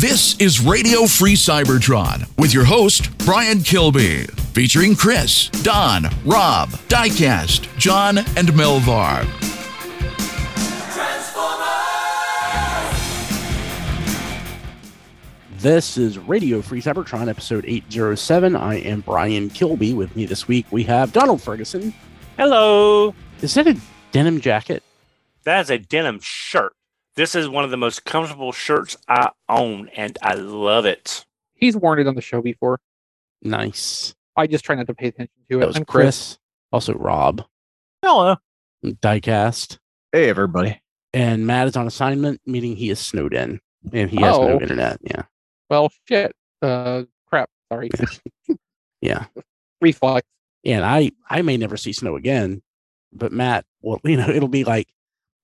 This is Radio Free Cybertron with your host, Brian Kilby, featuring Chris, Don, Rob, Diecast, John, and Melvar. This is Radio Free Cybertron, episode 807. I am Brian Kilby. With me this week, we have Donald Ferguson. Hello. Is that a denim jacket? That is a denim shirt. This is one of the most comfortable shirts I own, and I love it. He's worn it on the show before. Nice. I just try not to pay attention to it. That was I'm Chris. Also, Rob. Hello. Diecast. Hey, everybody. And Matt is on assignment, meaning he is snowed in and he has no Oh. internet. Yeah. Well, shit. Uh, crap. Sorry. Yeah. Reflex. And I, I may never see snow again, but Matt, well, you know, it'll be like,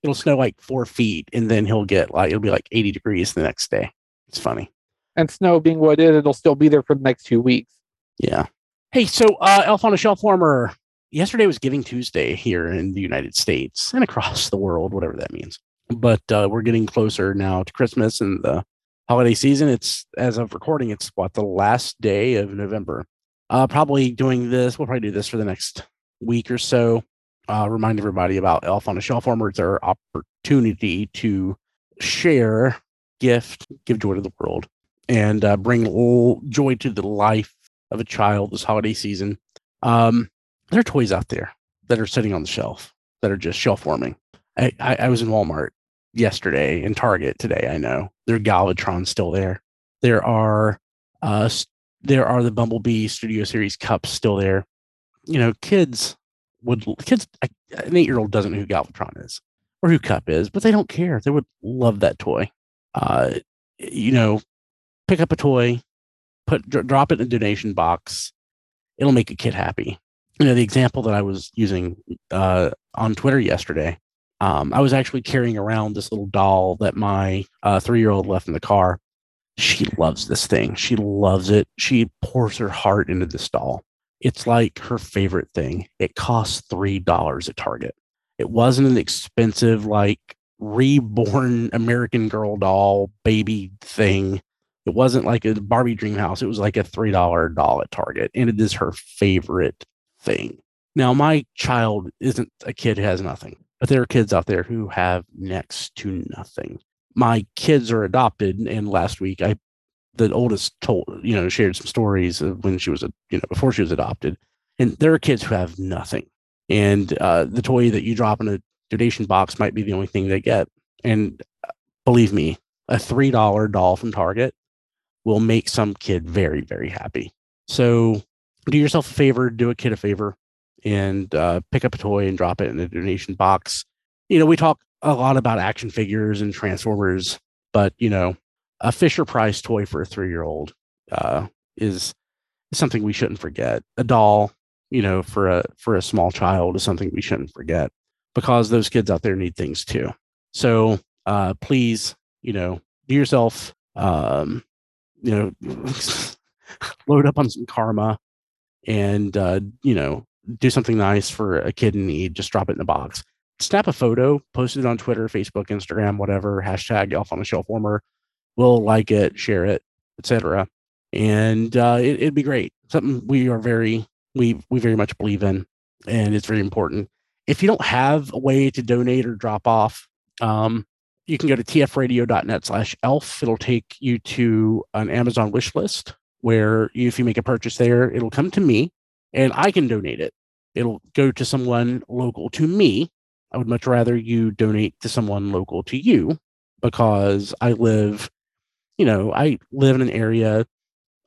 it'll snow like four feet and then he'll get like, it'll be like 80 degrees the next day. It's funny. And snow being what it is, it'll still be there for the next two weeks. Yeah. Hey, so uh, Elf on a Shelf warmer. Yesterday was Giving Tuesday here in the United States and across the world, whatever that means. But uh, we're getting closer now to Christmas and the holiday season. It's as of recording, it's what the last day of November. Uh, probably doing this. We'll probably do this for the next week or so. Uh, remind everybody about Elf on a Shelf warmer. It's our opportunity to share, gift, give joy to the world, and uh, bring joy to the life of a child this holiday season. Um, there are toys out there that are sitting on the shelf that are just shelf warming. I, I, I was in Walmart yesterday and Target today. I know there are Galvatron still there. There are uh there are the Bumblebee Studio Series cups still there. You know, kids would kids an eight year old doesn't know who Galvatron is or who Cup is, but they don't care. They would love that toy. Uh, you know, pick up a toy, put dr- drop it in a donation box. It'll make a kid happy. You know, the example that I was using uh, on Twitter yesterday, um, I was actually carrying around this little doll that my uh, three year old left in the car. She loves this thing. She loves it. She pours her heart into this doll. It's like her favorite thing. It costs $3 at Target. It wasn't an expensive, like reborn American Girl doll baby thing. It wasn't like a Barbie Dream House. It was like a $3 doll at Target. And it is her favorite thing. Now, my child isn't a kid who has nothing, but there are kids out there who have next to nothing. My kids are adopted. And last week, I, the oldest told, you know, shared some stories of when she was, a, you know, before she was adopted. And there are kids who have nothing. And uh, the toy that you drop in a donation box might be the only thing they get. And uh, believe me, a $3 doll from Target will make some kid very, very happy. So do yourself a favor, do a kid a favor, and uh, pick up a toy and drop it in a donation box. You know, we talk a lot about action figures and Transformers, but you know, a Fisher Price toy for a three year old uh, is, something we shouldn't forget. A doll, you know, for a for a small child is something we shouldn't forget because those kids out there need things too. So uh, please, you know, do yourself, um, you know, load up on some karma and uh, you know do something nice for a kid in need just drop it in the box snap a photo post it on twitter facebook instagram whatever hashtag elf on a shelf warmer we'll like it share it etc and uh, it, it'd be great something we are very we we very much believe in and it's very important if you don't have a way to donate or drop off um, you can go to tfradio.net slash elf it'll take you to an amazon wish list where if you make a purchase there, it'll come to me and I can donate it. It'll go to someone local to me. I would much rather you donate to someone local to you because I live, you know, I live in an area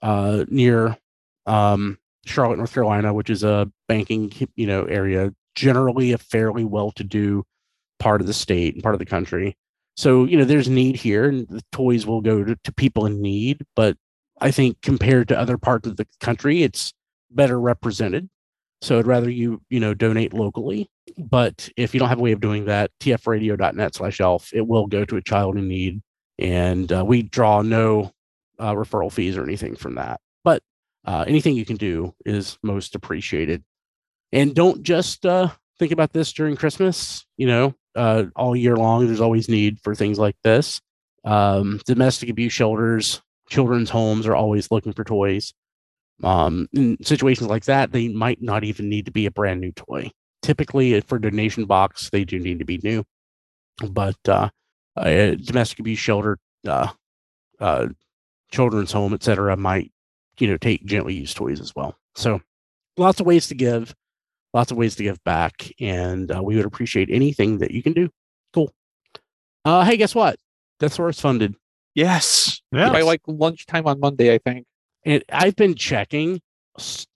uh, near um, Charlotte, North Carolina, which is a banking, you know, area, generally a fairly well-to-do part of the state and part of the country. So, you know, there's need here and the toys will go to, to people in need. But I think compared to other parts of the country, it's better represented. So I'd rather you, you know, donate locally. But if you don't have a way of doing that, tfradio.net slash elf, it will go to a child in need. And uh, we draw no uh, referral fees or anything from that. But uh, anything you can do is most appreciated. And don't just uh, think about this during Christmas. You know, uh, all year long, there's always need for things like this. Um, domestic abuse shelters, children's homes are always looking for toys. Um, in situations like that, they might not even need to be a brand new toy. Typically, for donation box, they do need to be new. But uh, a domestic abuse shelter, uh, uh, children's home, etc., might you know take gently used toys as well. So, lots of ways to give, lots of ways to give back, and uh, we would appreciate anything that you can do. Cool. Uh, hey, guess what? Deathsaurus funded. Yes. Yeah. By like lunchtime on Monday, I think. and I've been checking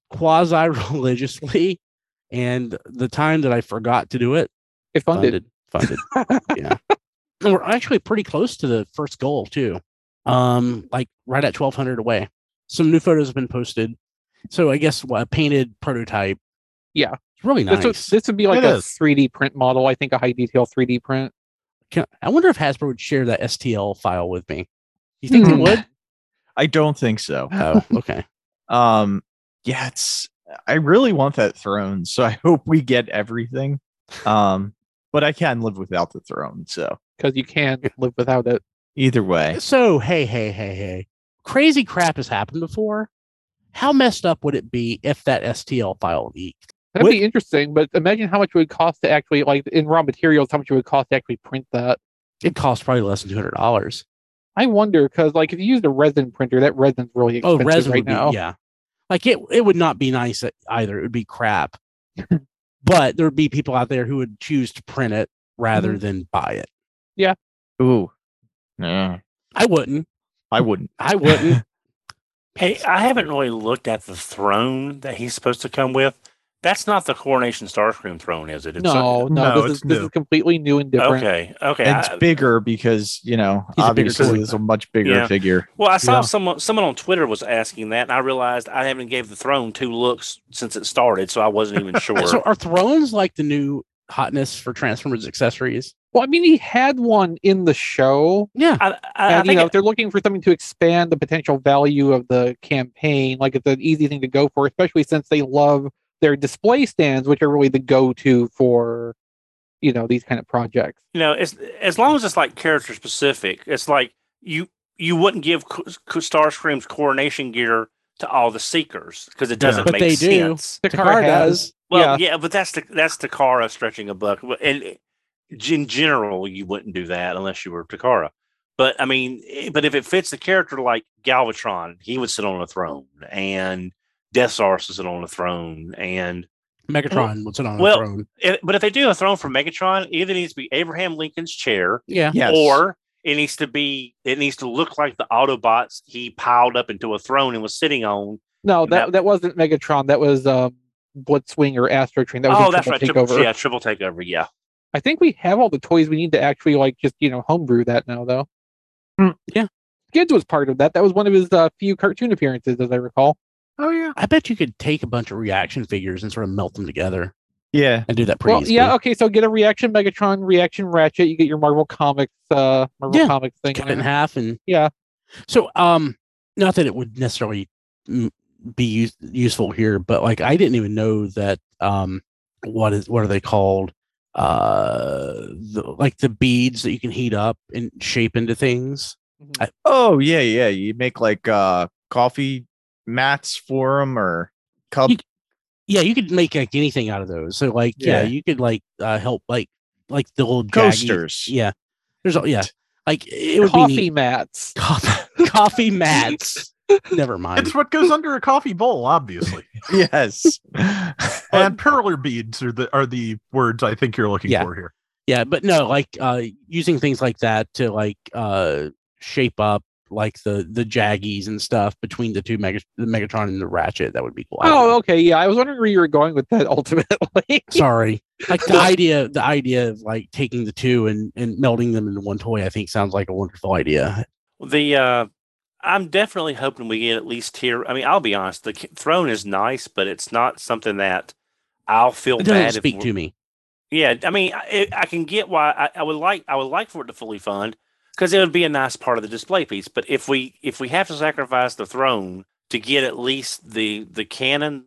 quasi religiously, and the time that I forgot to do it, It funded. funded, funded. yeah, and we're actually pretty close to the first goal too. Um, like right at twelve hundred away. Some new photos have been posted. So I guess a painted prototype. Yeah. it's really nice. This, would, this would be like It a is. 3D print model. I think a high detail 3D print. Can, I wonder if Hasbro would share that STL file with me. You think they Hmm. would? I don't think so. Oh, okay. Um, yeah, it's. I really want that throne, so I hope we get everything. Um, but I can live without the throne. So because you can't live without it. either way, So, hey, hey, hey, hey. Crazy crap has happened before. How messed up would it be if that STL file leaked? That'd What- be interesting, but imagine how much it would cost to actually, like in raw materials, how much it would cost to actually print that. It costs probably less than two hundred dollars. I wonder because, like, if you used a resin printer, that resin's really Oh, expensive resin right would be, now. yeah. Like it, it would not be nice either. It would be crap. but there would be people out there who would choose to print it rather mm-hmm. than buy it. Ooh, yeah, I wouldn't. I wouldn't. I wouldn't. Hey, I haven't really looked at the throne that he's supposed to come with. That's not the Coronation Starscream throne, is it? It's No, no, no, this it's is this is completely new and different. Okay. Okay. And it's I- bigger because you know He's bigger obviously toy. it's a much bigger Yeah. figure. well, I saw Yeah. someone someone on Twitter was asking that, and I realized I haven't gave the throne two looks since it started, so I wasn't even sure. So are thrones like the new hotness for Transformers accessories? Well, I mean, he had one in the show, Yeah. I, I, I and you think know, it- if they're looking for something to expand the potential value of the campaign, like it's an easy thing to go for, especially since they love their display stands, which are really the go-to for, you know, these kind of projects. you know, it's as long as it's like character specific. It's like you you wouldn't give Co- Co- Starscream's coronation gear to all the seekers because it doesn't But make they do. sense. Takara has, Well, yeah, yeah. but that's the that's Takara stretching a buck. And in general, you wouldn't do that unless you were Takara. But I mean, eh, but if it fits the character like Galvatron, he would sit on a throne, and Deathsaurus would sit on a throne, and Megatron would sit on Well- a throne. if, but if they do a throne for Megatron, it either needs to be Abraham Lincoln's chair, Yeah. Yes. or it needs to be it needs to look like the Autobots he piled up into a throne and was sitting on. no, that that- that wasn't Megatron. That was um, Blitzwing or Astrotrain. That was oh, that's right, Triple triple, yeah, triple takeover, yeah. I think we have all the toys we need to actually like just you know homebrew that now though. Hmm, yeah. Skids was part of that. That was one of his uh, few cartoon appearances, as I recall. Oh yeah. I bet you could take a bunch of reaction figures and sort of melt them together Yeah, and do that pretty Well, easily. yeah, okay. So get a reaction Megatron, reaction Ratchet. You get your Marvel Comics, uh, Marvel Yeah, Comics thing. cut it in half and Yeah. So, um, not that it would necessarily mm, be use, useful here, but like I didn't even know that um, what is what are they called? Uh, the, like the beads that you can heat up and shape into things. Mhm. Oh yeah, yeah. You make like uh coffee mats for them or cup. You- Yeah, you could make like anything out of those. So, like, yeah, Yeah. you could like uh, help like like the little jaggy- Coasters. Yeah, there's a- yeah, like it would be Coffee neat. mats. coffee coffee mats. Never mind. It's what goes under a coffee bowl, obviously. yes. and Perler beads are the are the words I think you're looking Yeah. for here. yeah but no like uh using things like that to like uh shape up like the the jaggies and stuff between the two Mega, the Megatron and the Ratchet. That would be cool. Oh, okay, yeah. I was wondering where you were going with that ultimately. sorry. Like the idea, the idea of like taking the two and and melding them into one toy, I think sounds like a wonderful idea. The uh, I'm definitely hoping we get at least here. I mean, I'll be honest. The throne is nice, but it's not something that I'll feel It bad doesn't speak if to me. Yeah, I mean, I, I can get why I, I would like I would like for it to fully fund because it would be a nice part of the display piece. But if we if we have to sacrifice the throne to get at least the the cannon,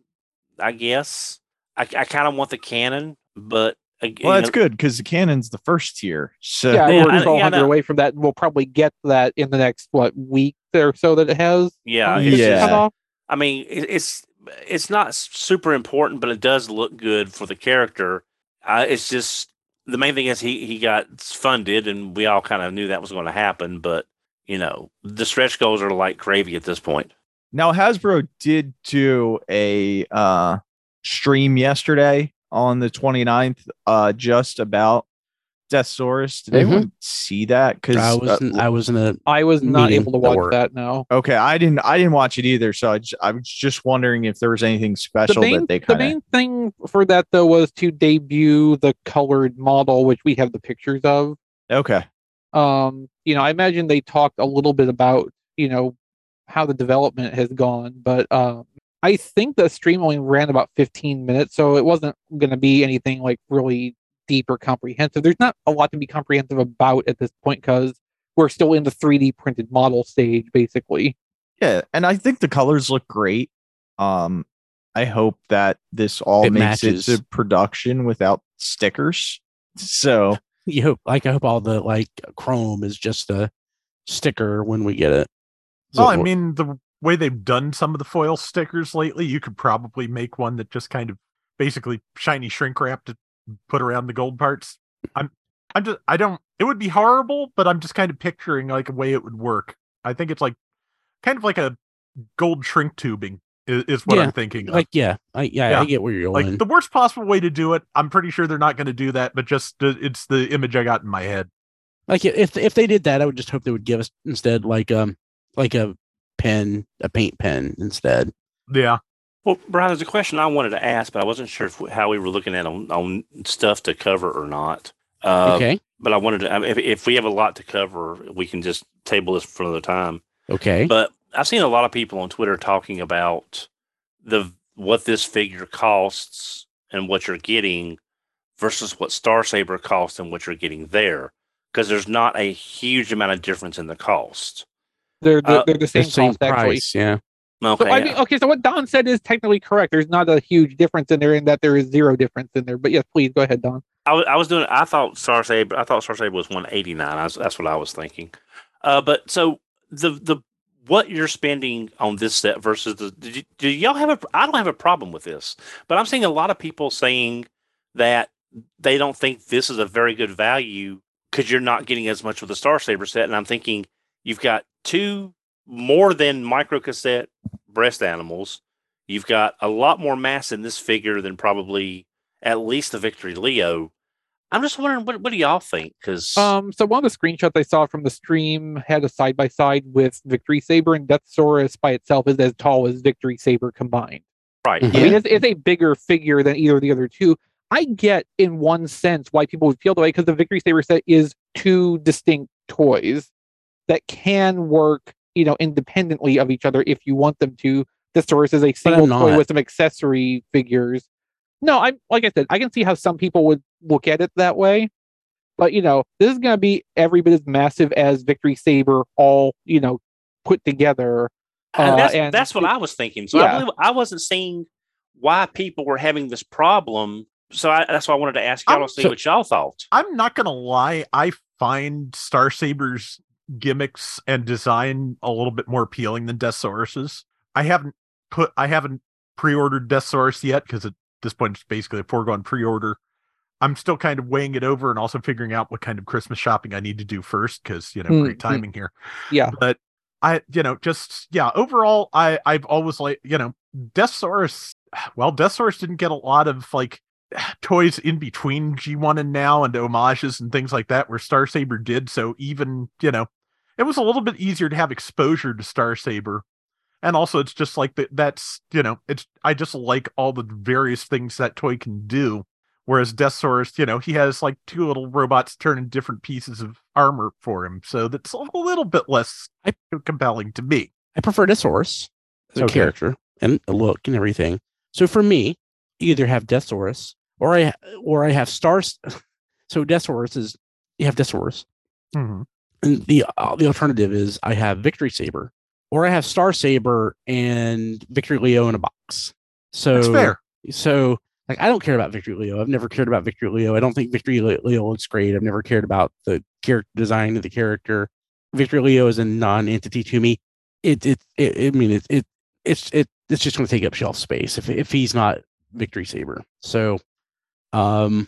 I guess I, I kind of want the cannon, but ag- Well, that's know, good because the cannon's the first tier. So yeah, Yeah, we're I- 1200 yeah, no. away from that. We'll probably get that in the next what week or so that it has. Yeah, it's Yeah. just- I mean, it's it's not super important, but it does look good for the character. Uh, it's just the main thing is he he got funded, and we all kind of knew that was going to happen. But you know, the stretch goals are like gravy at this point. now Hasbro did do a uh stream yesterday on the 29th, uh, just about Deathsaurus. Did Mhm. anyone see that? Because I was in, I was in a I was not able to watch that. No. okay, I didn't I didn't watch it either. So I, j- I was just wondering if there was anything The special main, that they the kind of main thing for that though was to debut the colored model, which we have the pictures of. okay. um you know i imagine they talked a little bit about you know how the development has gone but um i think the stream only ran about 15 minutes so it wasn't going to be anything like really deep or comprehensive there's not a lot to be comprehensive about at this point because we're still in the 3d printed model stage basically Yeah, and I think the colors look great. Um, I hope that this all It makes matches. it to production without stickers. So you hope like I hope all the like chrome is just a sticker when we get it. So Well, I mean, the way they've done some of the foil stickers lately, you could probably make one that just kind of basically shiny shrink wrapped to put around the gold parts. I'm, I'm just, I don't. It would be horrible, but I'm just kind of picturing like a way it would work. I think it's like kind of like a gold shrink tubing is, is what Yeah, I'm thinking. of. like yeah, I yeah, Yeah. I get where you're going. like the worst possible way to do it. I'm pretty sure they're not going to do that, but just uh, it's the image I got in my head. Like if if they did that, I would just hope they would give us instead like um like a pen, a paint pen instead. Yeah. Well, Brian, there's a question I wanted to ask, but I wasn't sure if, how we were looking at on, on stuff to cover or not. Uh, okay. But I wanted to, I mean, if, if we have a lot to cover, we can just table this for another time. Okay. But I've seen a lot of people on Twitter talking about the what this figure costs and what you're getting versus what Star Saber costs and what you're getting there, because there's not a huge amount of difference in the cost. they're they're, Uh, they're the same, The same cost actually price, yeah. Okay, so I mean, okay, so what Don said is technically correct. There's not a huge difference in there, in that there is zero difference in there. But yes, please go ahead, Don. I was, I was doing. I thought Star Saber. I thought Star Saber was one eighty nine. That's what I was thinking. Uh, but so the the what you're spending on this set versus the do, y- do y'all have a? I don't have a problem with this, but I'm seeing a lot of people saying that they don't think this is a very good value because you're not getting as much with the Star Saber set. And I'm thinking you've got two more than micro cassette breast animals. You've got a lot more mass in this figure than probably at least the Victory Leo. I'm just wondering, what, what do y'all think? Because Um, so one of the screenshots I saw from the stream had a side by side with Victory Saber, and Deathsaurus by itself is as tall as Victory Saber combined. right, Mhm. I mean, it's, it's a bigger figure than either of the other two. I get, in one sense, why people would feel the way because the Victory Saber set is two distinct toys that can work, you know, independently of each other if you want them to. Deathsaurus is a single toy with some accessory figures. No, I'm like I said, I can see how some people would look at it that way. But you know, this is gonna be every bit as massive as Victory Saber all, you know, put together. and uh, that's, and that's what it- I was thinking. So yeah. I believe I wasn't seeing why people were having this problem. So I, that's why I wanted to ask y'all I'm to see so- what y'all thought. I'm not gonna lie. I find Star Saber's gimmicks and design a little bit more appealing than Deathsaurus's. I haven't put I haven't pre-ordered Deathsaurus yet because at this point it's basically a foregone pre-order. I'm still kind of weighing it over and also figuring out what kind of Christmas shopping I need to do first because you know Mm, great mm. timing here. Yeah. But I you know just yeah overall I I've always like you know Deathsaurus. Well, Deathsaurus didn't get a lot of like toys in between G1 and now and homages and things like that where Star Saber did. So even, you know, it was a little bit easier to have exposure to Star Saber, and also it's just like that. That's you know, it's I just like all the various things that toy can do. Whereas Deathsaurus, you know, he has like two little robots turning different pieces of armor for him, so that's a little bit less compelling to me. I prefer Deathsaurus as a character and a look and everything. So for me, you either have Deathsaurus or I or I have Stars. So Deathsaurus is you have Deathsaurus, hmm and the uh, the alternative is I have Victory Saber or I have Star Saber and Victory Leo in a box. So That's fair. So like I don't care about Victory Leo. I've never cared about Victory Leo. I don't think Victory Leo looks great. I've never cared about the character design of the character. Victory Leo is a non-entity to me. It it, it I mean it it it's it it's just going to take up shelf space if if he's not Victory Saber. So um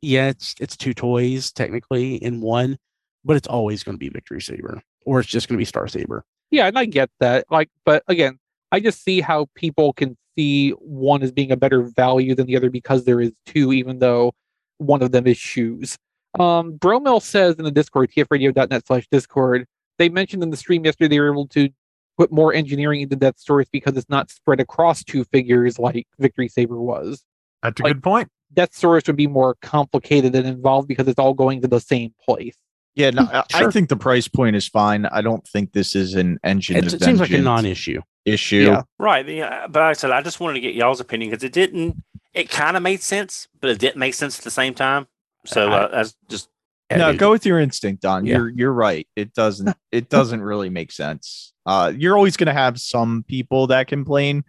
yeah, it's it's two toys technically in one, but it's always going to be Victory Saber or it's just going to be Star Saber. Yeah, and I get that. Like, but again, I just see how people can see one as being a better value than the other because there is two, even though one of them is shoes. Um, Bromel says in the Discord, tfradio.net slash Discord, they mentioned in the stream yesterday they were able to put more engineering into that stories because it's not spread across two figures like Victory Saber was. That's a Like- good point. Deathsaurus would be more complicated and involved because it's all going to the same place. Yeah, no, I- I think the price point is fine. I don't think this is an engine. It's, it seems like a non-issue. issue. Yeah. Right. Yeah, but like I said, I just wanted to get y'all's opinion because it didn't. It kind of made sense, but it didn't make sense at the same time. So I- uh, that's just no, go with your instinct, Don. Yeah. You're you're right. It doesn't it doesn't really make sense. Uh, you're always going to have some people that complain,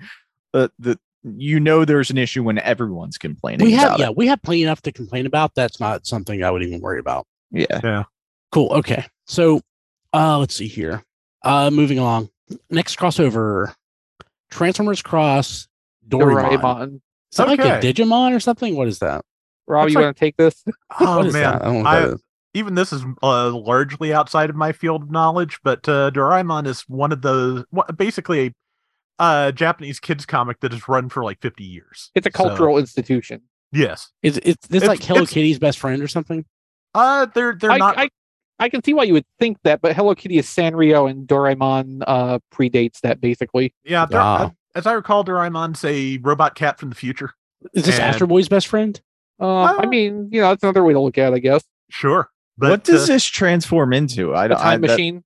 but the you know there's an issue when everyone's complaining. we have about yeah it. we have plenty enough to complain about that's not something i would even worry about Yeah. yeah. Cool okay so uh let's see here uh moving along next crossover transformers cross doraemon, Doraemon. is that like a digimon or something what is that Rob, Looks you like- want to take this? Oh What is man, that? i don't know I- even this is uh, largely outside of my field of knowledge, but uh, Doraemon is one of those basically a uh, Japanese kids comic that has run for like 50 years. It's a So, cultural institution. yes. is it's this It's- like hello it's- kitty's best friend or something Uh, they're they're I, not. I, I can see why you would think that, but Hello Kitty is Sanrio and Doraemon uh, predates that basically. yeah, they're- Ah. uh, as I recall, Doraemon's a robot cat from the future. is this And- astro boy's best friend Uh, I mean, you know, that's another way to look at it, I guess. Sure, but what does uh, this transform into? I A don't. I, time that- machine.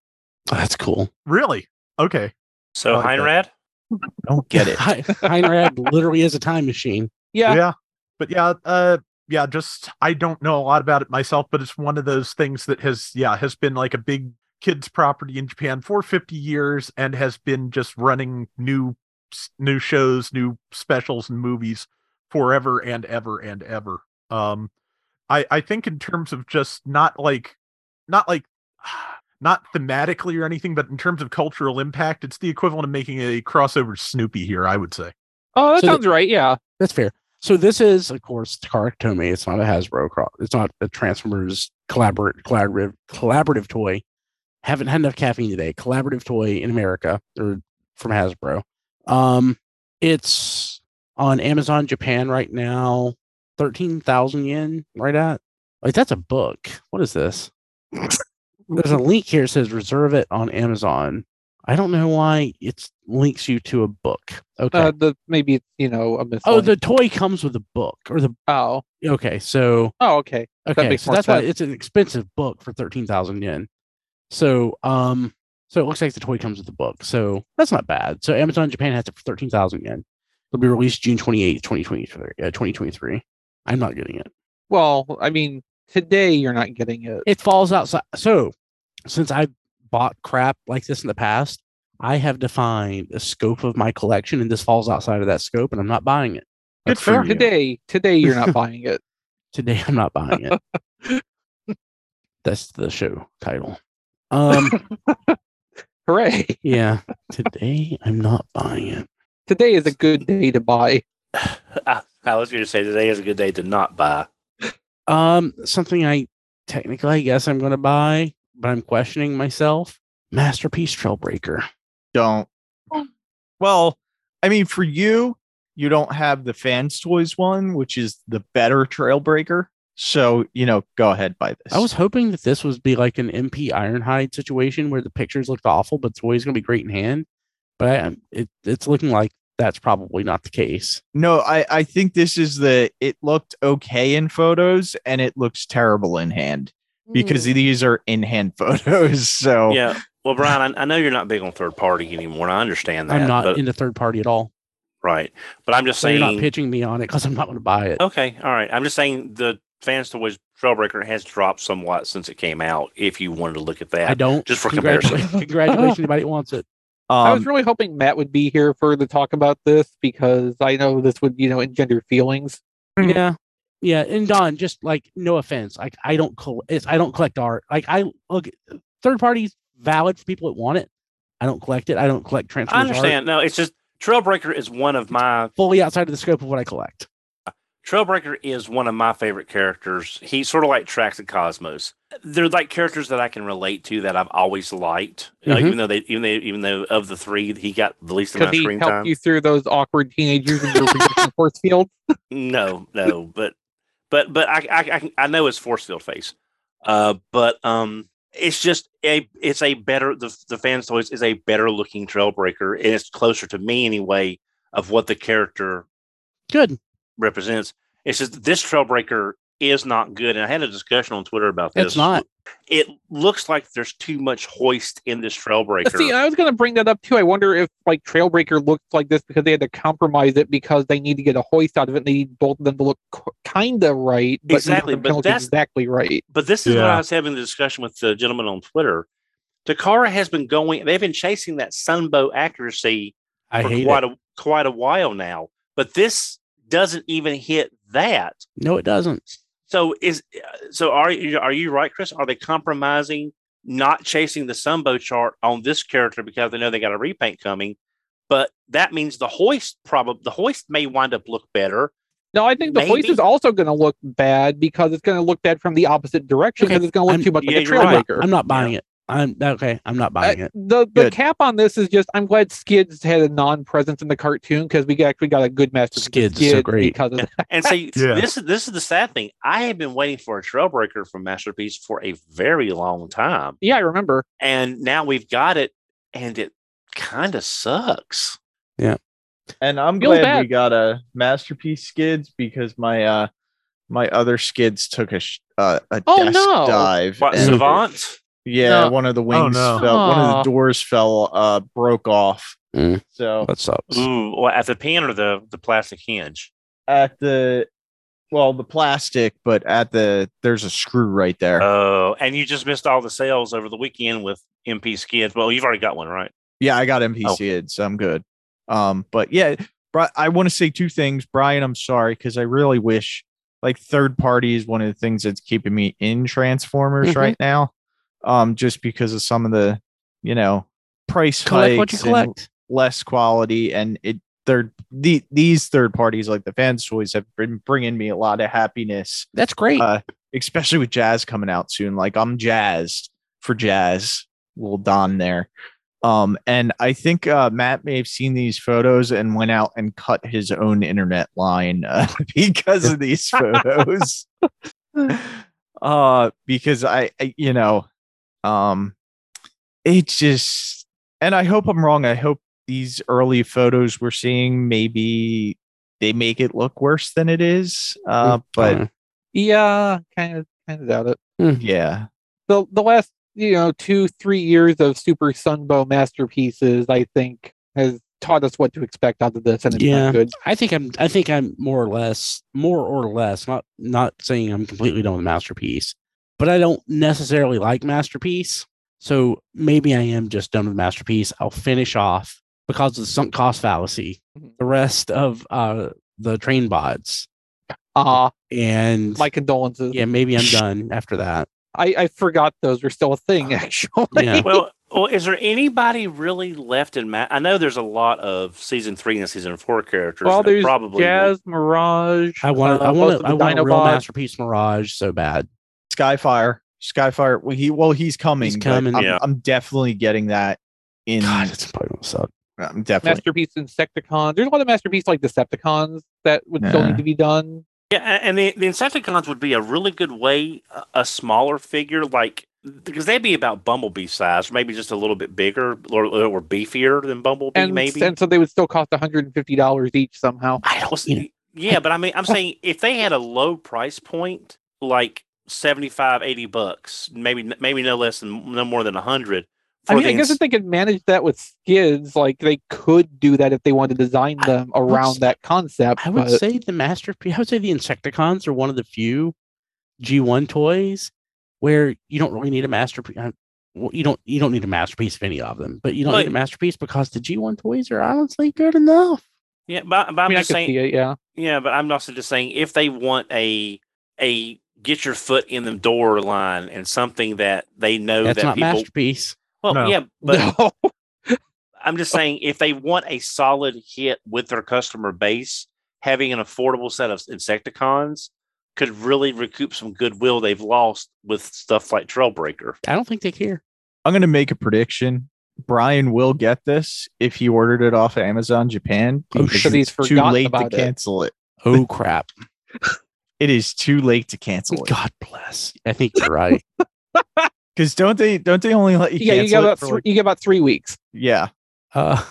oh, that's cool really okay? so I like that. Heinrad. don't get it. Hi- Heinrad literally is a time machine Yeah. yeah but yeah uh yeah just i don't know a lot about it myself but it's one of those things that has yeah has been like a big kids property in japan for 50 years and has been just running new new shows new specials and movies forever and ever and ever um i i think in terms of just not like not like not thematically or anything but in terms of cultural impact it's the equivalent of making a crossover snoopy here i would say Oh, that So the- sounds right. Yeah. That's fair. So this is, of course, Takara Tomy. It's not a Hasbro. It's not a Transformers collaborative collaborative collaborative toy. Haven't had enough caffeine today. Collaborative toy in America or from Hasbro. Um, it's on Amazon Japan right now. Thirteen thousand yen. Right at like that's a book. What is this? There's a link here that says reserve it on Amazon. I don't know why it links you to a book. Okay. Uh, the maybe you know a miss. Oh, the toy comes with a book or the oh okay. So oh okay. okay, makes so that's why it's an expensive book for thirteen thousand yen. So um, so it looks like the toy comes with the book. So that's not bad. So Amazon Japan has it for thirteen thousand yen. It'll be released June twenty eighth, twenty twenty three. Uh, twenty twenty three. I'm not getting it. Well, I mean, today you're not getting it. It falls outside. So since I bought crap like this in the past, I have defined the scope of my collection, and this falls outside of that scope, and I'm not buying it. Good That's for for you. you. Today, today you're not buying it. Today I'm not buying it. That's the show title. Um Hooray! yeah, today I'm not buying it. Today is a good day to buy. I, I was going to say today is a good day to not buy. Um something I technically I guess I'm going to buy, but I'm questioning myself. Masterpiece Trailbreaker. don't. Oh. Well, I mean, for you, you don't have the fans toys one, which is the better Trailbreaker. So you know, go ahead buy this. I was hoping that this would be like an MP Ironhide situation where the pictures looked awful, but it's always going to be great in hand. But I, um, it, it's looking like that's probably not the case. no, I I think this is the. It looked okay in photos, and it looks terrible in hand because these are in hand photos. So Yeah. Well, Brian, I, I know you're not big on third party anymore, and I understand that. I'm not but, into third party at all. right. But I'm just So you're not pitching me on it because I'm not going to buy it. Okay, all right. I'm just saying the Fans Toys Trailbreaker has dropped somewhat since it came out. If you wanted to look at that, I don't. just for Congratulations, comparison. congratulations, anybody wants it. I was um, really hoping Matt would be here for the talk about this because I know this would, you know, engender feelings. Yeah, yeah. And Don, just like no offense, like I don't col- it's I don't collect art. Like I look, third parties valid for people that want it. I don't collect it. I don't collect transfer. I Transformers art. understand. No, it's just Trailbreaker is one of my Fully outside of the scope of what I collect. Trailbreaker is one of my favorite characters. He's sort of like Tracks and Cosmos. They're like characters that I can relate to that I've always liked. Uh, Mhm. even though they, even though, even though of the three, he got the least Could amount of he screen help time. you through those awkward teenagers in your projection force field? No, no, but but but I I I, can- I know it's force field face. Uh, but um, it's just a it's a better the the fans toys is a better looking Trailbreaker, and it's closer to me anyway of what the character Good. represents. It's just this Trailbreaker is not good, and I had a discussion on Twitter about this. It's not. It looks like there's too much hoist in this Trailbreaker. See, I was going to bring that up too. I wonder if like Trailbreaker looks like this because they had to compromise it because they need to get a hoist out of it. and They need both of them to look kind of right, but Exactly, neither of them but that's- exactly right. But this is what I was having the discussion with the gentleman on Twitter. Takara has been going; they've been chasing that sunbow accuracy I for hate quite it. a quite a while now. But this doesn't even hit that. No, it doesn't. So is so are you are you right, Chris? Are they compromising not chasing the sunbow chart on this character because they know they got a repaint coming? But that means the hoist probably the hoist may wind up look better. No, I think the hoist is also going to look bad because it's going to look bad from the opposite direction Okay, because it's going to look I'm- too much yeah, like a you're right. I'm not buying it. I'm okay. I'm not Uh, buying it. the the Good. cap on this is just I'm glad Skids had a non-presence in the cartoon because we actually got a good master Skids is so great. because of that. And see, Yeah. this is this is the sad thing. I have been waiting for a trailbreaker from Masterpiece for a very long time. Yeah, I remember. And now we've got it, and it kind of sucks. Yeah. And I'm Feel glad bad. we got a masterpiece skids because my uh my other skids took a sh- uh, a Oh, desk no. dive. What and- Savant? Yeah, No. one of the wings no. fell. One of the doors fell. Uh, broke off. Mm. So That sucks. Ooh, well, at the pan or the the plastic hinge? at the well, the plastic, but at the there's a screw right there. Oh, and you just missed all the sales over the weekend with MP skids. Well, you've already got one, right? yeah, I got MP Oh. skids, so I'm good. Um, but yeah, Bri- I want to say two things, Brian. I'm sorry because I really wish like third party is one of the things that's keeping me in Transformers Mhm. right now. Um, just because of some of the, you know, price collect what you hikes collect. less quality, and it third the these third parties like the fans toys have been bringing me a lot of happiness, That's great. uh, especially with Jazz coming out soon. Like I'm jazzed for Jazz, little Don there. Um, and I think uh, Matt may have seen these photos and went out and cut his own internet line uh, because of these photos. uh, because I, I, you know, um, it just, and I hope I'm wrong. I hope these early photos we're seeing maybe they make it look worse than it is. Uh, but Uh, Yeah, kind of, kind of doubt it. yeah, The the last you know two three years of Super Sunbow masterpieces, I think, has taught us what to expect out of this, and it's Yeah. not good. I think I'm. I think I'm more or less, more or less. Not not saying I'm completely done with the masterpiece, but I don't necessarily like masterpiece. So maybe I am just done with masterpiece. I'll finish off because of the sunk cost fallacy. Mhm. The rest of uh the train bots Ah, and my condolences. yeah, maybe I'm done after that. I I forgot those were still a thing. Actually, Yeah. well, well, is there anybody really left in Ma- I know there's a lot of season three and season four characters. well, there's probably Jazz Mirage. I want. uh, I want. of I the want a real masterpiece Mirage so bad. Skyfire, Skyfire. Well, he well he's coming. He's coming. I'm, Yeah. I'm definitely getting that. In God, it's probably gonna suck. I'm definitely Masterpiece Insecticons. There's a lot of masterpiece like Decepticons that would still need to be done. Yeah, and the, the Insecticons would be a really good way, a, a smaller figure, like because they'd be about Bumblebee size, maybe just a little bit bigger or, or beefier than Bumblebee, and, maybe. and so they would still cost $150 each somehow. I don't. Well, You know, yeah, but I mean, I'm saying if they had a low price point, like 75, 80 bucks, maybe maybe no less than no more than 100. I mean, the I guess ins- if they could manage that with skids, like they could do that if they wanted to design them would around s- that concept. I would but- say the masterpiece. I would say the Insecticons are one of the few G1 toys where you don't really need a masterpiece. Uh, well, you don't. You don't need a masterpiece of any of them, but you don't need a masterpiece because the G1 toys are honestly good enough. yeah, but, but I I'm mean, just saying, it, yeah. yeah, but I'm also just saying if they want a a get your foot in the door line and something that they know That's that not people, masterpiece. well, No. yeah, but no. I'm just saying if they want a solid hit with their customer base, having an affordable set of Insecticons could really recoup some goodwill they've lost with stuff like Trailbreaker. I don't think they care. I'm gonna make a prediction. Brian will get this if he ordered it off of Amazon Japan. Oh, shit, he's too late to it. cancel it. Oh crap! It is too late to cancel it. God bless. I think you're right. Because don't they don't they only let you yeah, you cancel get about three, like- you get about three weeks. yeah. Uh,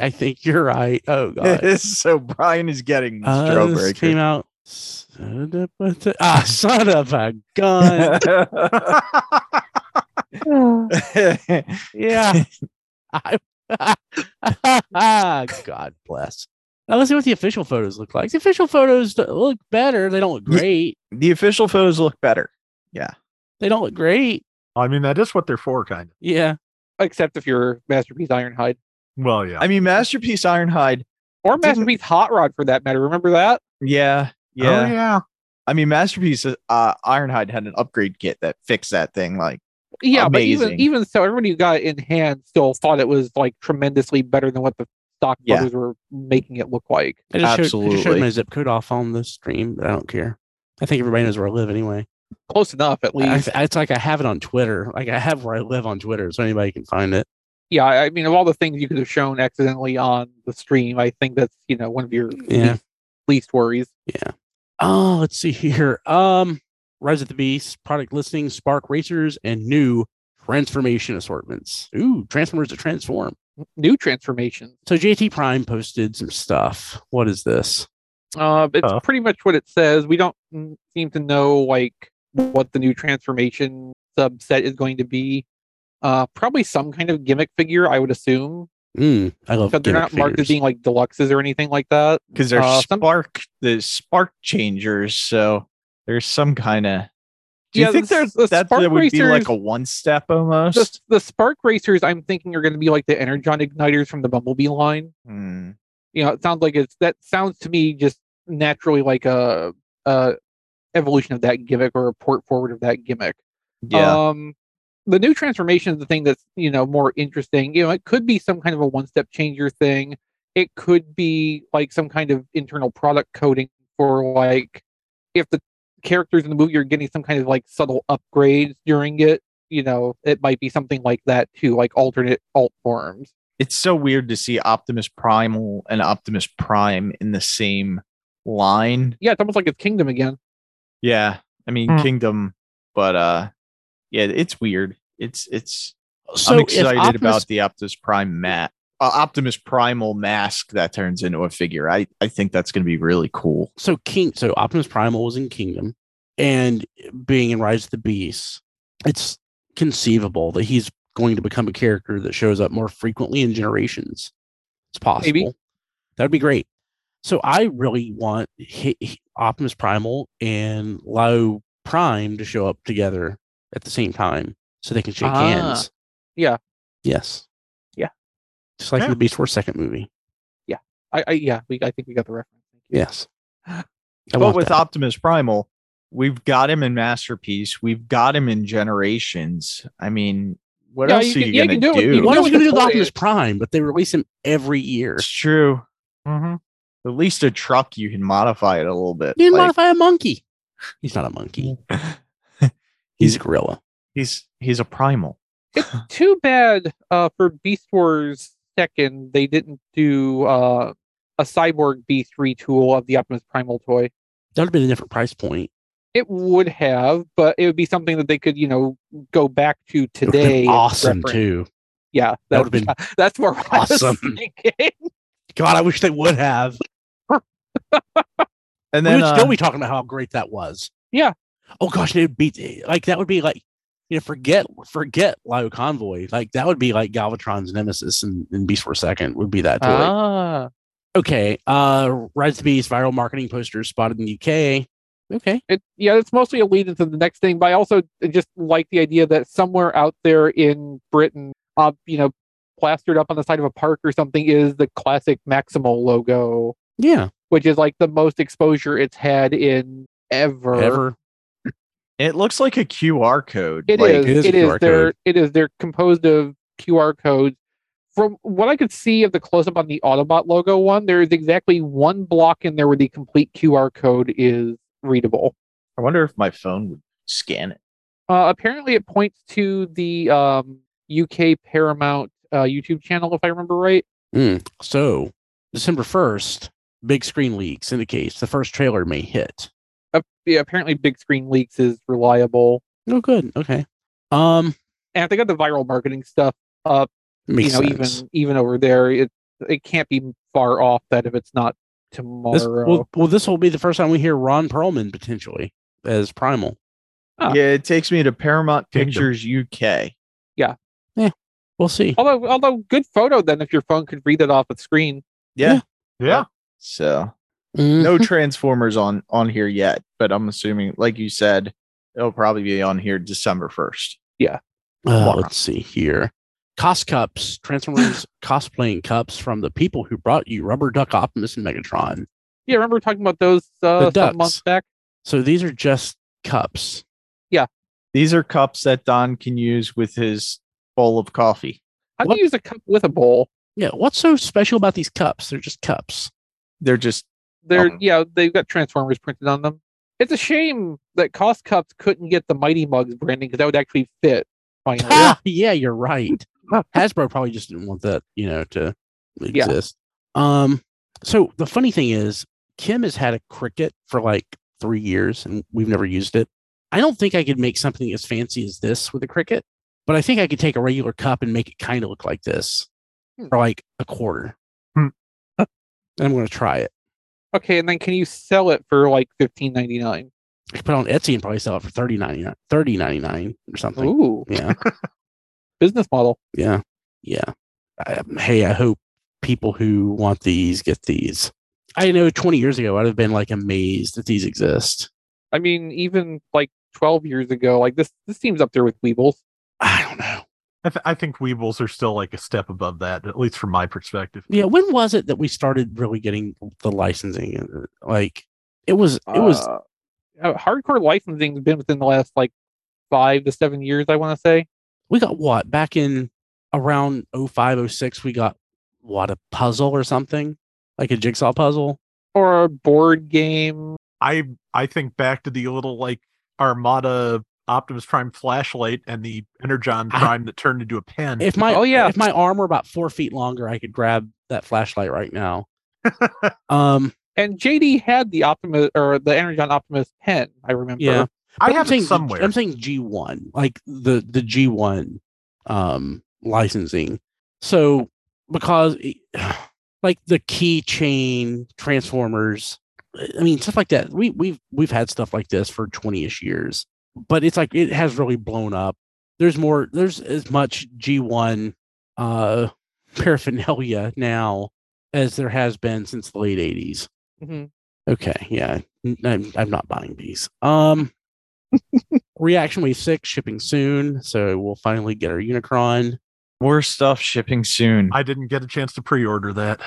I think you're right. Oh god. so Brian is getting this Uh, this came out. Son of a- Ah, son of a gun. Yeah. I, God bless. Now let's see what the official photos look like. The official photos look better. They don't look great. the official photos look better. Yeah. They don't look great. I mean, that is what they're for, kind of. Yeah. Except if you're Masterpiece Ironhide Well, yeah. I mean, Masterpiece Ironhide. or Didn't- Masterpiece Hot Rod for that matter. Remember that? Yeah, Oh, yeah. yeah. I mean, Masterpiece uh, Ironhide had an upgrade kit that fixed that thing. Like, Yeah, but even even so, everybody who got it in hand still thought it was like tremendously better than what the stock Yeah. photos were making it look like. I just, showed, I just showed Absolutely. my zip code off on the stream, but I don't care. I think everybody knows where I live anyway. Close enough, at I, least. it's like I have it on Twitter. Like I have where I live on Twitter, so anybody can find it. yeah, I I mean, of all the things you could have shown accidentally on the stream, I think that's you know one of your Yeah. least, least worries. Yeah. Oh, let's see here. Um, Rise of the Beast, product listings, Spark Racers, and new transformation assortments. Ooh, Transformers to transform. New transformations. So JT Prime posted some stuff. What is this? Uh, it's Huh. pretty much what it says. We don't seem to know like what the new transformation subset is going to be. Uh, probably some kind of gimmick figure, I would assume. Mm, I love Because they're not marked as being like deluxes or anything like that. because they're Uh, some- spark the spark changers. So there's some kind of. Do you Yeah, think the- there's the that Spark would be like a one step almost? The, the spark racers, I'm thinking, are going to be like the energon igniters from the Bumblebee line. Hmm. You know, it sounds like it's that sounds to me just naturally like a, a evolution of that gimmick or a port forward of that gimmick. Yeah. Um, the new transformation is the thing that's you know more interesting. You know, it could be some kind of a one-step changer thing. It could be like some kind of internal product coding for like if the characters in the movie are getting some kind of like subtle upgrades during it. You know, it might be something like that too, like alternate alt forms. it's so weird to see Optimus Primal and Optimus Prime in the same line. Yeah, it's almost like it's Kingdom again. Yeah. I mean Hmm. Kingdom, but uh yeah, it's weird. It's it's So I'm excited Optimus- about the Optimus Prime mat. Uh, Optimus Primal mask that turns into a figure. I I think that's going to be really cool. so King so Optimus Primal was in Kingdom and being in Rise of the Beast, it's conceivable that he's going to become a character that shows up more frequently in generations. It's possible. Maybe. That'd be great. So I really want hi- hi- Optimus Primal and Leo Prime to show up together at the same time so they can shake Ah, hands. yeah. Yes. Yeah. Just like Yeah. the Beast Wars second movie. I, I yeah, we I think we got the reference. Thank you. Yes. I but with that. Optimus Primal, we've got him in Masterpiece. We've got him in Generations. I mean, what Yeah, else you are can- you yeah, going can to do it- do? you What know else are what you gonna do with Optimus is- Prime? But they release him every year. It's true. Mhm. At least a truck, you can modify it a little bit. You can like- modify a monkey. He's not a monkey. He's a gorilla. he's he's a primal. Too bad uh, for Beast Wars second they didn't do uh, a cyborg B3 tool of the Optimus Primal toy. That would have been a different price point. It would have, but it would be something that they could, you know, go back to It would have been today. awesome reference. too. Yeah, That would've been that's more what I was awesome. thinking. God, I wish they would have. And then we then would still uh, be talking about how great that was. Yeah. Oh gosh, it would be like that would be like you know forget forget Lio Convoy like that would be like Galvatron's nemesis and, and Beast Wars Second would be that toy. Ah, okay, uh, Rise the Beast viral marketing posters spotted in the UK. Okay, it, yeah, it's mostly a lead into the next thing, but I also just like the idea that somewhere out there in Britain, uh, you know, plastered up on the side of a park or something is the classic Maximal logo, yeah, which is like the most exposure it's had in ever. ever. It looks like a QR code. It like, is. it is a It is. They're. code. It is. They're composed of QR codes. From what I could see of the close up on the Autobot logo one, there is exactly one block in there where the complete QR code is readable. I wonder if my phone would scan it. Uh, apparently, it points to the um, UK Paramount uh, YouTube channel, if I remember right. Mm. So December first, big screen leaks indicates the first trailer may hit. Uh, yeah, apparently, Big Screen Leaks is reliable, Oh, good. Okay. Um, and if they got the viral marketing stuff up, makes you know, sense. even even over there, it it can't be far off that if it's not tomorrow. This, well, well, this will be the first time we hear Ron Perlman potentially as Primal. Ah. Yeah, it takes me to Paramount Kingdom. Pictures UK. Yeah. Yeah. We'll see. although although good photo then if your phone could read it off the screen. Yeah. Yeah. So Mhm. no Transformers on on here yet, but I'm assuming, like you said, it'll probably be on here December first. Uh, let's see here. Cost cups, Transformers cosplaying cups from the people who brought you Rubber Duck Optimus and Megatron. Yeah, remember talking about those uh, The some months ducks. back? So these are just cups. Yeah. These are cups that Don can use with his bowl of coffee. How do you use a cup with a bowl? Yeah, what's so special about these cups? They're just cups. They're just They're Um, yeah, they've got Transformers printed on them. It's a shame that Cost Cups couldn't get the Mighty Mugs branding because that would actually fit. Finally, Ah, yeah, you're right. Hasbro probably just didn't want that, you know, to Yeah. exist. Um, so the funny thing is, Kim has had a Cricut for like three years, and we've never used it. I don't think I could make something as fancy as this with a Cricut, but I think I could take a regular cup and make it kind of look like this Hmm. for like a quarter. Hmm. I'm going to try it. Okay, and then can you sell it for like fifteen ninety nine? I could put it on Etsy and probably sell it for 30 99 30 99 or something. Ooh, Yeah. business model. Yeah. Yeah. I, hey, I hope people who want these get these. I know 20 years ago, I'd have been like amazed that these exist. I mean, even like twelve years ago, like this this seems up there with Weebles. I don't know. I, th- I think Weebles are still like a step above that, at least from my perspective. Yeah. When was it that we started really getting the licensing? Like, it was, it was, Uh, uh, hardcore licensing's been within the last like five to seven years. I want to say. we got what back in around 05, 06, we got what a puzzle or something like a jigsaw puzzle. or a board game. I I think back to the little like Armada Optimus Prime flashlight and the Energon I- Prime that turned into a pen. If my, Oh, yeah. if my arm were about four feet longer, I could grab that flashlight right now. um, And JD had the Optimus or the Energon Optimus pen. I remember. Yeah. I But I'm saying, it somewhere. I'm saying G1, like the the G1 um licensing. So because like the keychain transformers, I mean stuff like that. We we've we've had stuff like this for 20ish years, but it's like it has really blown up. There's more there's as much G1 uh paraphernalia now as there has been since the late 80s. Mhm. Okay, yeah. n- I'm, I'm not buying these. Um Reaction Wave 6 shipping soon, so we'll finally get our Unicron. more stuff shipping soon. I didn't get a chance to pre-order that.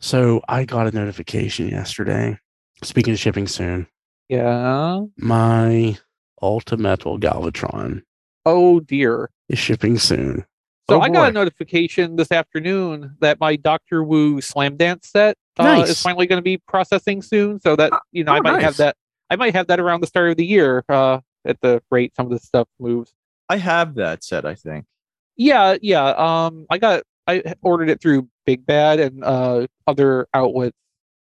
So I got a notification yesterday. Speaking of shipping soon, Yeah. my Ultimetal Galvatron Oh dear. is shipping soon. So Oh, I got a notification this afternoon that my Doctor Wu Slam Dance set uh, Nice. is finally going to be processing soon. So that you know, I oh, might nice. have that. I might have that around the start of the year. Uh, at the rate some of this stuff moves. I have that set, I think. Yeah, yeah. Um, I got I ordered it through Big Bad, and uh, other outlets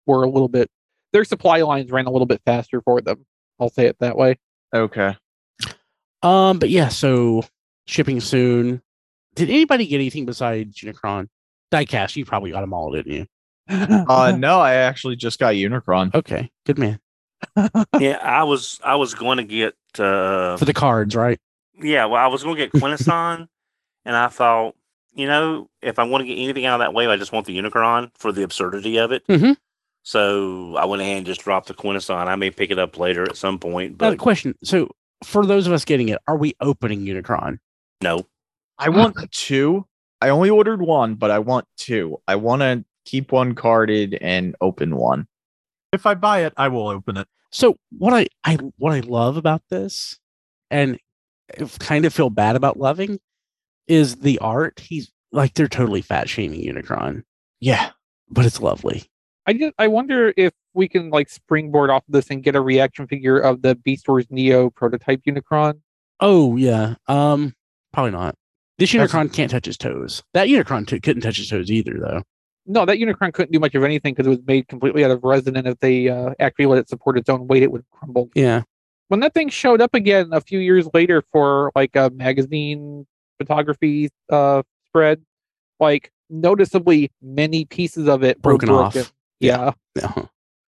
were a little bit their supply lines ran a little bit faster for them. I'll say it that way. Okay. Um, but yeah, so shipping soon. Did anybody get anything besides Unicron? Diecast, you probably got them all, didn't you? Uh, no, I actually just got Unicron. Okay, good man. yeah, I was I was going to get uh For the cards, right? yeah, well I was going to get Quintesson, and I thought, you know, if I want to get anything out of that wave, I just want the Unicron for the absurdity of it. Mhm. So I went ahead and just dropped the Quintesson. I may pick it up later at some point, Now, the question. So, for those of us getting it, are we opening Unicron? no. I want two. I only ordered one, but I want two. I want to keep one carded and open one. If I buy it, I will open it. So what I, I what I love about this, and I kind of feel bad about loving, is the art. He's like they're totally fat shaming Unicron, Yeah. but it's lovely. I just I wonder if we can like springboard off of this and get a reaction figure of the Beast Wars Neo prototype Unicron. Oh yeah, um, probably not. This That's- Unicron can't touch his toes. That Unicron t- couldn't touch his toes either, though. No, that Unicron couldn't do much of anything because it was made completely out of resin, and if they uh, actually let it support its own weight, it would crumble. Yeah, When that thing showed up again a few years later for like a magazine photography uh, spread, like noticeably many pieces of it were Broken off. Yeah. yeah.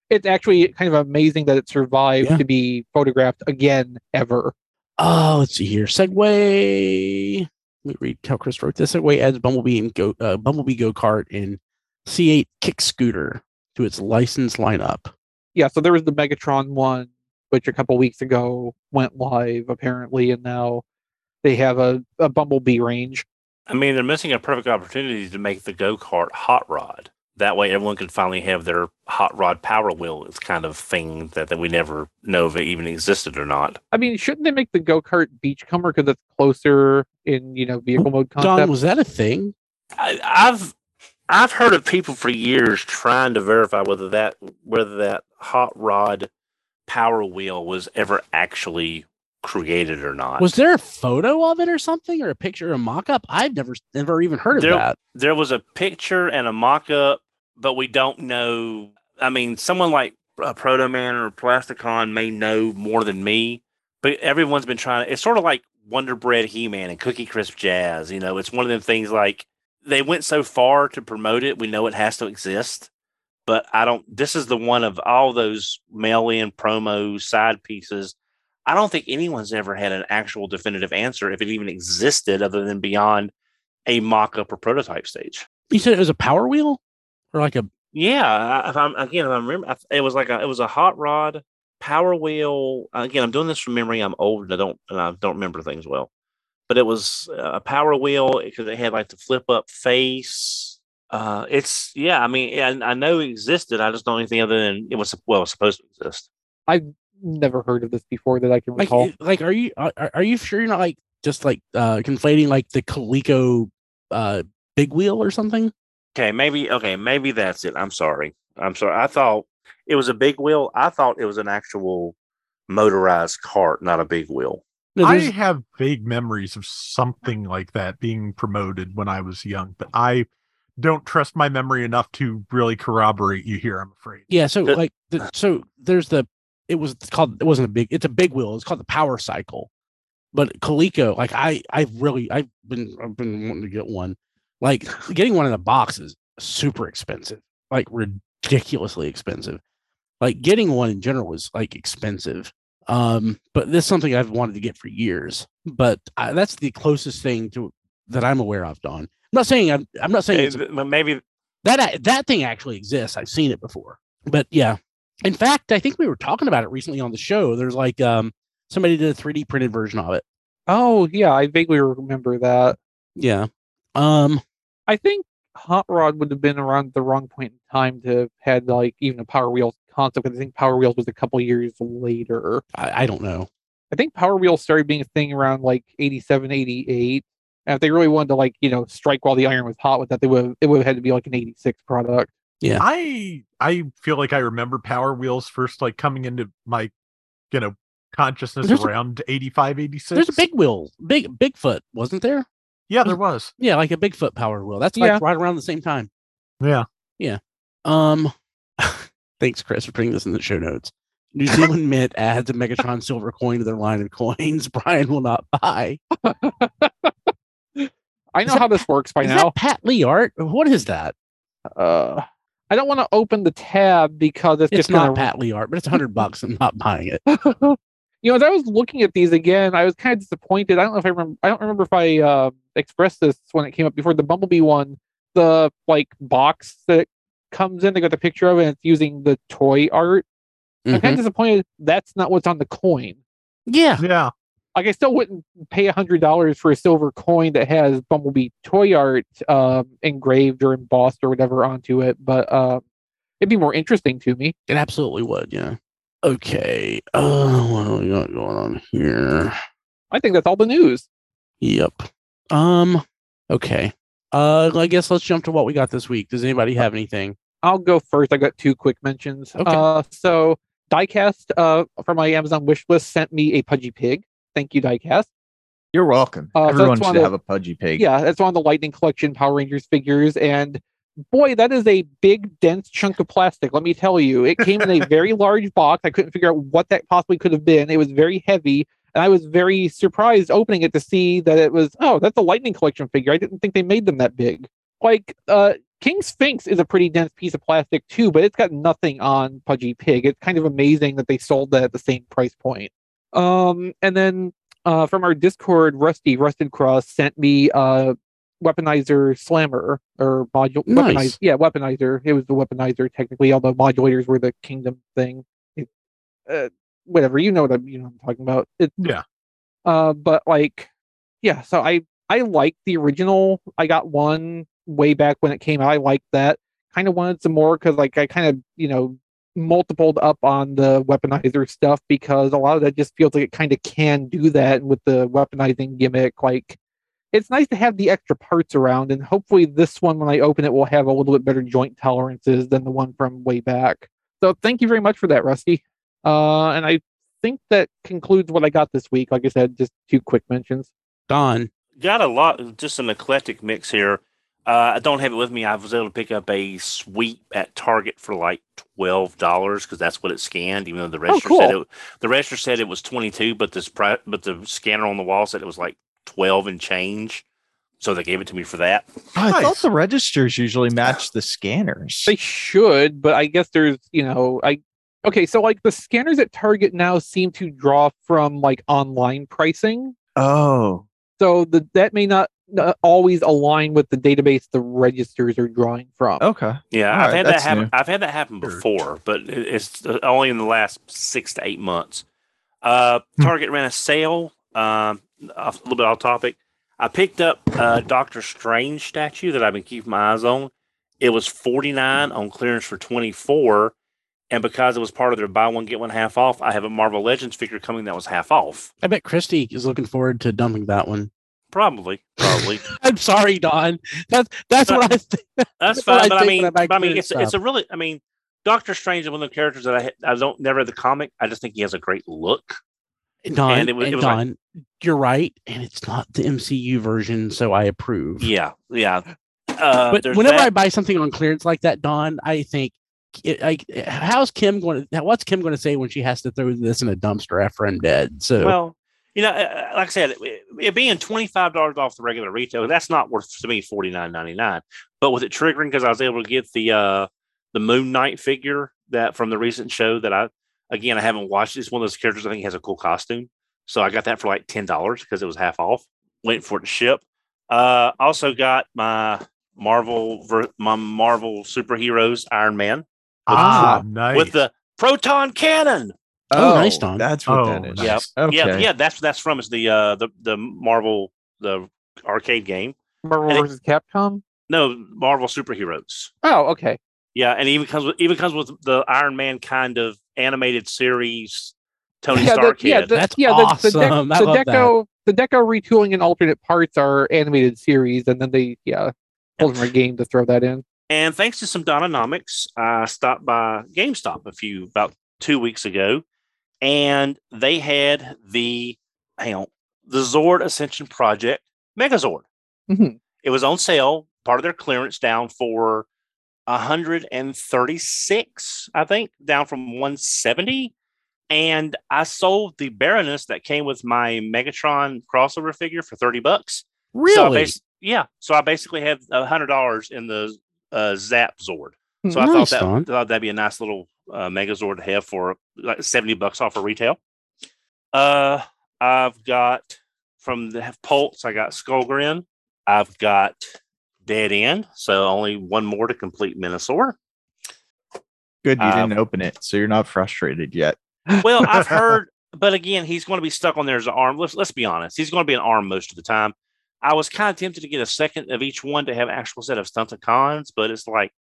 it's actually kind of amazing that it survived Yeah. to be photographed again ever. Oh, let's see here. Segway. Let me read how Chris wrote this. Segway adds Bumblebee and go uh, Bumblebee go kart and C8 kick scooter to its licensed lineup. Yeah, so there was the Megatron one, which a couple weeks ago went live apparently, and now they have a, a Bumblebee range. I mean, they're missing a perfect opportunity to make the go kart hot rod. That way, everyone can finally have their hot rod power wheel. It's kind of thing that, that we never know if it even existed or not. I mean, shouldn't they make the go kart Beachcomber because it's closer in you know vehicle mode Don, concept? was that a thing? I, I've I've heard of people for years trying to verify whether that whether that hot rod power wheel was ever actually created or not. Was there a photo of it or something, or a picture, or a mock-up? I've never, never even heard of There- that. there was a picture and a mock-up, but we don't know. I mean, someone like uh, a Proto Man or Plasticon may know more than me, but everyone's been trying. It's sort of like Wonder Bread He-Man and Cookie Crisp Jazz. You know, it's one of them things like they went so far to promote it. We know it has to exist, but I don't. This is the one of all those mail-in promo side pieces. I don't think anyone's ever had an actual definitive answer if it even existed, other than beyond a mock-up or prototype stage. You said it was a power wheel, or like a Yeah, if I'm again, if I remember, it was like a, it was a hot rod power wheel. Again, I'm doing this from memory. I'm old and I don't and I don't remember things well, but it was a power wheel because it had like the flip up face. Uh, it's yeah. I mean, I, I know it existed. I just don't know anything other than it was well, it was supposed to exist. I've never heard of this before that I can like recall. it- like are you are, are you sure you're not like just like uh conflating like the Coleco uh big wheel or something? Okay, maybe okay, maybe that's it. I'm sorry. I'm sorry. I thought it was a big wheel. I thought it was an actual motorized cart, not a big wheel. No, I have vague memories of something like that being promoted when I was young, but I don't trust my memory enough to really corroborate you here, I'm afraid. yeah, so like the, so there's the it was called it wasn't a big it's a big wheel. It's called the power cycle. But Coleco, like I I've really I've been I've been wanting to get one. Like getting one in a box is super expensive. Like ridiculously expensive. Like getting one in general is like expensive. Um, but this is something I've wanted to get for years. But I, that's the closest thing to that I'm aware of, Don. I'm not saying I'm I'm not saying it's Maybe that that thing actually exists. I've seen it before. But yeah. In fact, I think we were talking about it recently on the show. There's like um somebody did a 3D printed version of it. Oh yeah, I vaguely remember that. Yeah. Um I think Hot Rod would have been around the wrong point in time to have had like even a Power Wheels concept. Because I think Power Wheels was a couple years later. I, I don't know. I think Power Wheels started being a thing around like 87, 88. And if they really wanted to like, you know, strike while the iron was hot with that, they would it would have had to be like an 86 product. Yeah. I I feel like I remember Power Wheels first like coming into my you know consciousness There's a- around 85 86. There's a big wheel, big Bigfoot, wasn't there? Yeah, there was. Yeah, like a Bigfoot power wheel. That's like Yeah. right around the same time. Yeah. Yeah. Um Thanks, Chris, for putting this in the show notes. New Zealand Mint adds a Megatron silver coin to their line of coins Brian will not buy. I know that how this works by Is now. that Pat Lee art? What is that? Uh, I don't want to open the tab because it's, It's just not gonna, Pat Lee art, but it's hundred bucks. I'm not buying it. You know, as I was looking at these again, I was kind of disappointed. I don't know if I remember. I don't remember if I uh, expressed this when it came up before the Bumblebee one. The like box that comes in, they got the picture of it, and it's using the toy art. I'm kind of disappointed that's not what's on the coin. Yeah, Yeah. Like I still wouldn't pay a hundred dollars for a silver coin that has Bumblebee toy art um, engraved or embossed or whatever onto it, but uh, it'd be more interesting to me. it absolutely would. Yeah. Okay. Oh, what do we got going on here? I think that's all the news. Yep. Um. Okay. Uh. I guess let's jump to what we got this week. Does anybody have anything? I'll go first. I got two quick mentions. Okay. Uh, so Diecast uh, from my Amazon wish list sent me a Pudgy Pig. Thank you, Diecast. You're welcome. Uh, Everyone that's one should of- have a pudgy pig. Yeah, that's one of the Lightning Collection Power Rangers figures, and boy, that is a big, dense chunk of plastic. Let me tell you, it came in a very large box. I couldn't figure out what that possibly could have been. It was very heavy, and I was very surprised opening it to see that it was oh, that's a Lightning Collection figure. I didn't think they made them that big. Like, uh, King Sphinx is a pretty dense piece of plastic too, but it's got nothing on Pudgy Pig. It's kind of amazing that they sold that at the same price point. Um, and then uh, from our Discord, Rusty Rusted Cross sent me uh weaponizer slammer or module Nice. weaponizer. Yeah, weaponizer. It was the weaponizer technically, although modulators were the kingdom thing. It, uh, whatever, you know what I'm you know what I'm talking about. It, Yeah. uh, but like, yeah. So I I liked the original. I got one way back when it came out. I liked that. Kind of wanted some more because like I kind of you know multipled up on the weaponizer stuff because a lot of that just feels like it kind of can do that with the weaponizing gimmick. Like it's nice to have the extra parts around, and hopefully this one when I open it will have a little bit better joint tolerances than the one from way back. So thank you very much for that, Rusty. Uh, and I think that concludes what I got this week. Like I said, just two quick mentions. Don. got a lot, just an eclectic mix here. Uh, I don't have it with me. I was able to pick up a sweep at Target for like twelve dollars because that's what it scanned. Even though the register said cool. it, the register said it was twenty two, but this pri- but the scanner on the wall said it was like twelve and change. So they gave it to me for that. I thought the registers usually match the scanners. They should, but I guess there's, you know, I okay. So like the scanners at Target now seem to draw from like online pricing. Oh, So the that may not uh, always align with the database the registers are drawing from. okay. Yeah, All I've right, had that happen. new. I've had that happen before, but it's uh, only in the last six to eight months. Uh, Hmm. Target ran a sale. Um, off, a little bit off topic. I picked up a Doctor Strange statue that I've been keeping my eyes on. It was forty nine on clearance for twenty four, and because it was part of their buy one get one half off, I have a Marvel Legends figure coming that was half off. I bet Christy is looking forward to dumping that one. Probably, probably. I'm sorry, Don. That's that's what I think. That's I fine, but I think mean, I but I mean, it's it's a really, I mean, Doctor Strange is one of the characters that I I don't never read the comic. I just think he has a great look. Don, And it was- and it was like- Don, you're right, and it's not the MCU version, so I approve. Yeah, yeah. Uh, but whenever that. I buy something on clearance like that, Don, I think, like, how's Kim going to? What's Kim going to say when she has to throw this in a dumpster after I'm dead? So, well, you know, uh, like I said, it, it being twenty five dollars off the regular retail, that's not worth to me forty nine ninety nine. But with it triggering because I was able to get the uh the Moon Knight figure that from the recent show that I again I haven't watched. It's one of those characters I think has a cool costume, so I got that for like ten dollars because it was half off. Waiting for it to ship. Uh, also got my Marvel ver- my Marvel superheroes Iron Man Ah, nice. with the proton cannon. Oh, nice, Don. That's what Oh, that is. Yep. Okay. Yeah, yeah, that's that's from is the uh the the Marvel the arcade game. Marvel And it- versus Capcom. No, Marvel superheroes. Oh, okay. Yeah, and even comes with even comes with the Iron Man kind of animated series. Tony yeah, Stark the, yeah, the, That's yeah, the, the, awesome. I the love that. deco, the deco retooling and alternate parts are animated series, and then they, yeah, pulled from a game to throw that in. And thanks to some Dononomics, I stopped by GameStop a few about two weeks ago, and they had the hang on the Zord Ascension Project Megazord. Mhm. It was on sale, part of their clearance down for 136, I think, down from 170. And I sold the Baroness that came with my Megatron crossover figure for 30 bucks. So Really? bas- yeah. So I basically have a hundred dollars in the uh, Zap Zord. So I thought that thought that'd be a nice little uh, Megazord to have for like 70 bucks off of retail. Uh, I've got from the Pulse, I got Skullgrin. I've got Dead End. So only one more to complete Minosaur. Good, you Um, didn't open it, so you're not frustrated yet. Well, I've heard, but again, he's going to be stuck on there as an arm. Let's let's be honest. He's going to be an arm most of the time. I was kind of tempted to get a second of each one to have actual set of stunts and cons, but it's like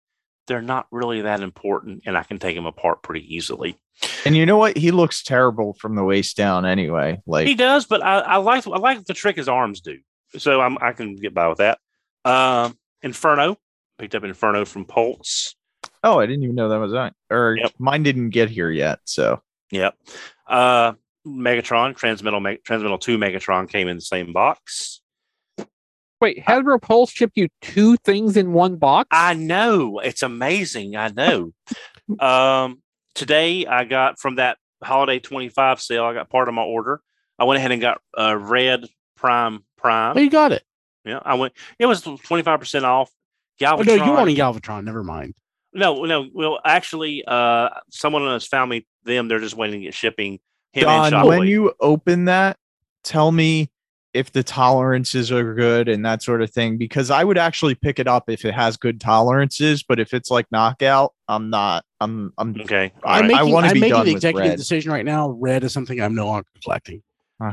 they're not really that important, and I can take them apart pretty easily. And you know what? He looks terrible from the waist down anyway. Like He does, but I, I like I like the trick his arms do, so I'm, I can get by with that. Um, Inferno picked up Inferno from Pulse. Oh, I didn't even know that was on. Or Yep. mine didn't get here yet. So Yep. Uh, Megatron Transmetal Me- Transmetal Two Megatron came in the same box. Wait, Hasbro Pulse shipped you two things in one box? I know it's amazing. I know. um, today I got from that holiday 25 sale, I got part of my order. I went ahead and got uh, red prime prime. Oh, you got it. Yeah, I went. It was 25% off. Oh, Galvatron. no, you want a Galvatron. Never mind. No, no. Well, actually, uh, someone has found me them. They're just waiting to get shipping. Him and Don, when you open that, tell me if the tolerances are good and that sort of thing. Because I would actually pick it up if it has good tolerances. But if it's like knockout, I'm not. I'm. I'm. okay. All I'm right. I making, wanna be making done the with executive red. decision right now. Red is something I'm no longer collecting.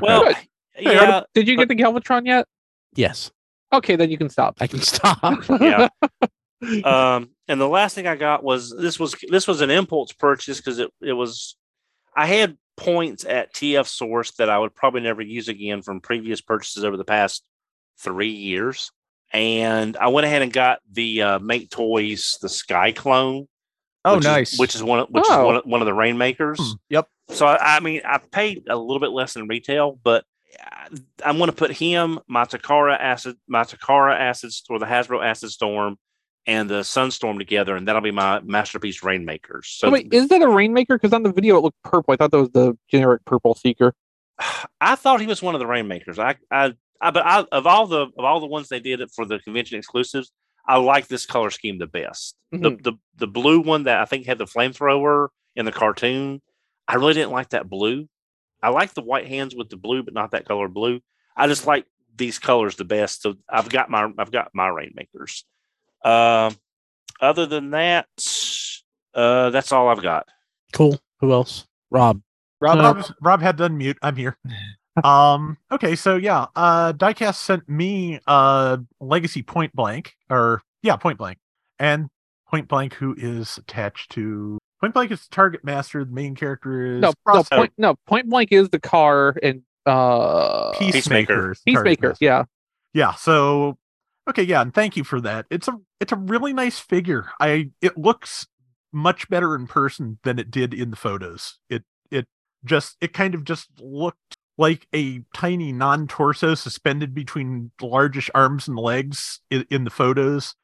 Well, Hey, yeah, Did you get the Galvatron yet? Yes, Okay, then you can stop. I can stop. yeah. um, and the last thing I got was this was this was an impulse purchase because it it was I had points at TF Source that I would probably never use again from previous purchases over the past three years, and I went ahead and got the uh, Make Toys the Sky Clone. Oh, which nice. Is, which is one of, which Oh. is one of, one of the rainmakers. Hmm. Yep. So I, I mean, I paid a little bit less than retail, but I- I'm going to put him, my Takara acid, my Takara acid or the Hasbro Acid Storm, and the Sunstorm together, and that'll be my masterpiece rainmakers. So wait, is that a Rainmaker? Because on the video it looked purple. I thought that was the generic purple Seeker. I thought he was one of the rainmakers. I, I, I but I, of all the of all the ones they did it for the convention exclusives, I like this color scheme the best. The, mm-hmm. the the blue one that I think had the flamethrower in the cartoon, I really didn't like that blue. I like the white hands with the blue, but not that color blue. I just like these colors the best. So I've got my I've got my rainmakers. Um, other than that, uh, that's all I've got. cool. Who else? Rob. Rob, Rob, Rob had to unmute. I'm here. um. Okay. So yeah. Uh. Diecast sent me uh Legacy Point Blank, or yeah, Point Blank, and Point Blank, who is attached to Point Blank is the target master. The main character is No, no, point, no, Point Blank is the car and uh Peacemaker. Peacemaker. Yeah. Yeah. So okay, yeah, and thank you for that. It's a it's a really nice figure. I it looks much better in person than it did in the photos. It it just it kind of just looked like a tiny non-torso suspended between largish arms and legs in, in the photos.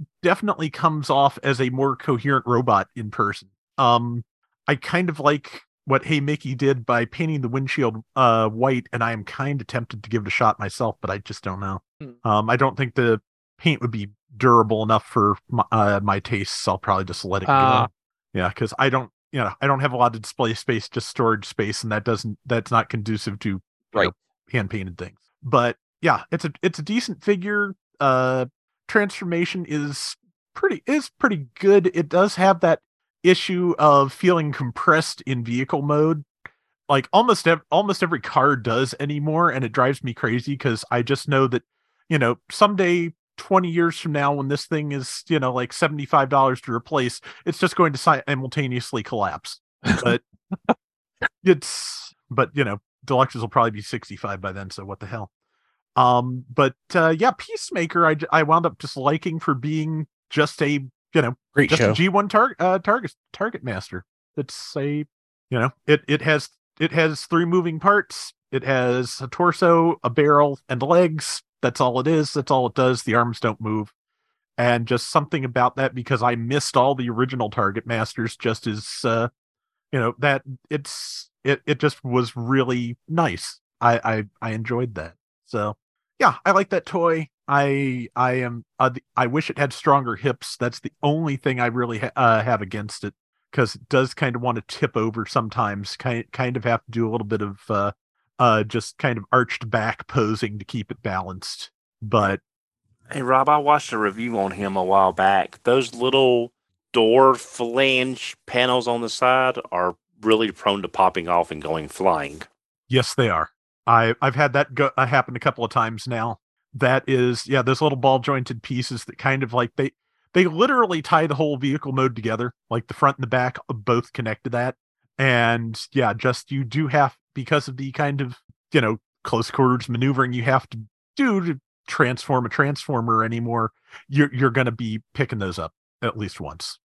It definitely comes off as a more coherent robot in person. Um I kind of like what Hey Mickey did by painting the windshield uh white, and I am kind of tempted to give it a shot myself, but I just don't know. Hmm. Um, I don't think the paint would be durable enough for my, uh, my tastes. I'll probably just let it Ah. go. Yeah, because I don't, you know, I don't have a lot of display space, just storage space, and that doesn't that's not conducive to Right. hand painted things. But yeah, it's a it's a decent figure. Uh, transformation is pretty is pretty good. It does have that issue of feeling compressed in vehicle mode. Like almost ev- almost every car does anymore and it drives me crazy because i just know that you know someday 20 years from now when this thing is you know like $75 to replace it's just going to simultaneously collapse. But it's but you know deluxes will probably be 65 by then so what the hell um but uh yeah peacemaker I, I wound up just liking for being just a you know Great just show. a G1 target uh, target target master. It's a you know it it has it has three moving parts. It has a torso, a barrel, and legs. That's all it is. That's all it does. The arms don't move, and just something about that because I missed all the original Target Masters just as uh you know that it's it it just was really nice. I I I enjoyed that. So yeah, I like that toy. I I am uh, I wish it had stronger hips. That's the only thing I really ha- uh, have against it because it does kind of want to tip over sometimes. Kind kind of have to do a little bit of uh uh just kind of arched back posing to keep it balanced. But Hey Rob, I watched a review on him a while back. Those little door flange panels on the side are really prone to popping off and going flying. Yes, they are. I I've had that go uh, happen a couple of times now. That is, yeah, those little ball jointed pieces that kind of like they they literally tie the whole vehicle mode together, like the front and the back both connect to that. And yeah, just you do have because of the kind of you know close quarters maneuvering you have to do to transform a transformer anymore. You're you're going to be picking those up at least once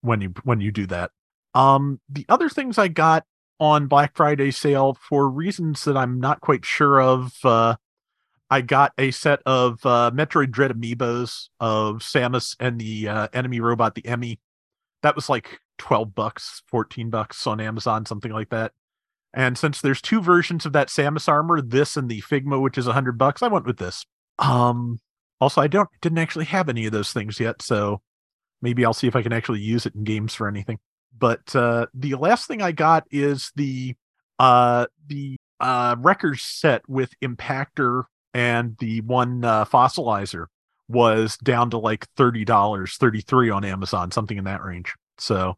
when you when you do that. Um, the other things I got on Black Friday sale for reasons that I'm not quite sure of. Uh, I got a set of uh, Metroid Dread amiibos of Samus and the uh, enemy robot, the Emmy. That was like 12 bucks, 14 bucks on Amazon, something like that. And since there's two versions of that Samus armor, this and the Figma, which is 100 bucks, I went with this. Um, also, I don't didn't actually have any of those things yet, so maybe I'll see if I can actually use it in games for anything but uh, the last thing I got is the uh, the uh, Wreckers set with Impactor and the one uh, fossilizer was down to like thirty dollars, thirty three on Amazon, something in that range. So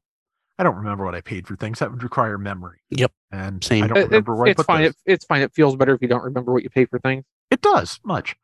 I don't remember what I paid for things. That would require memory. Yep. And Same. I don't remember it's, where I it's put fine. those. It, it's fine. It feels better if you don't remember what you pay for things. It does much.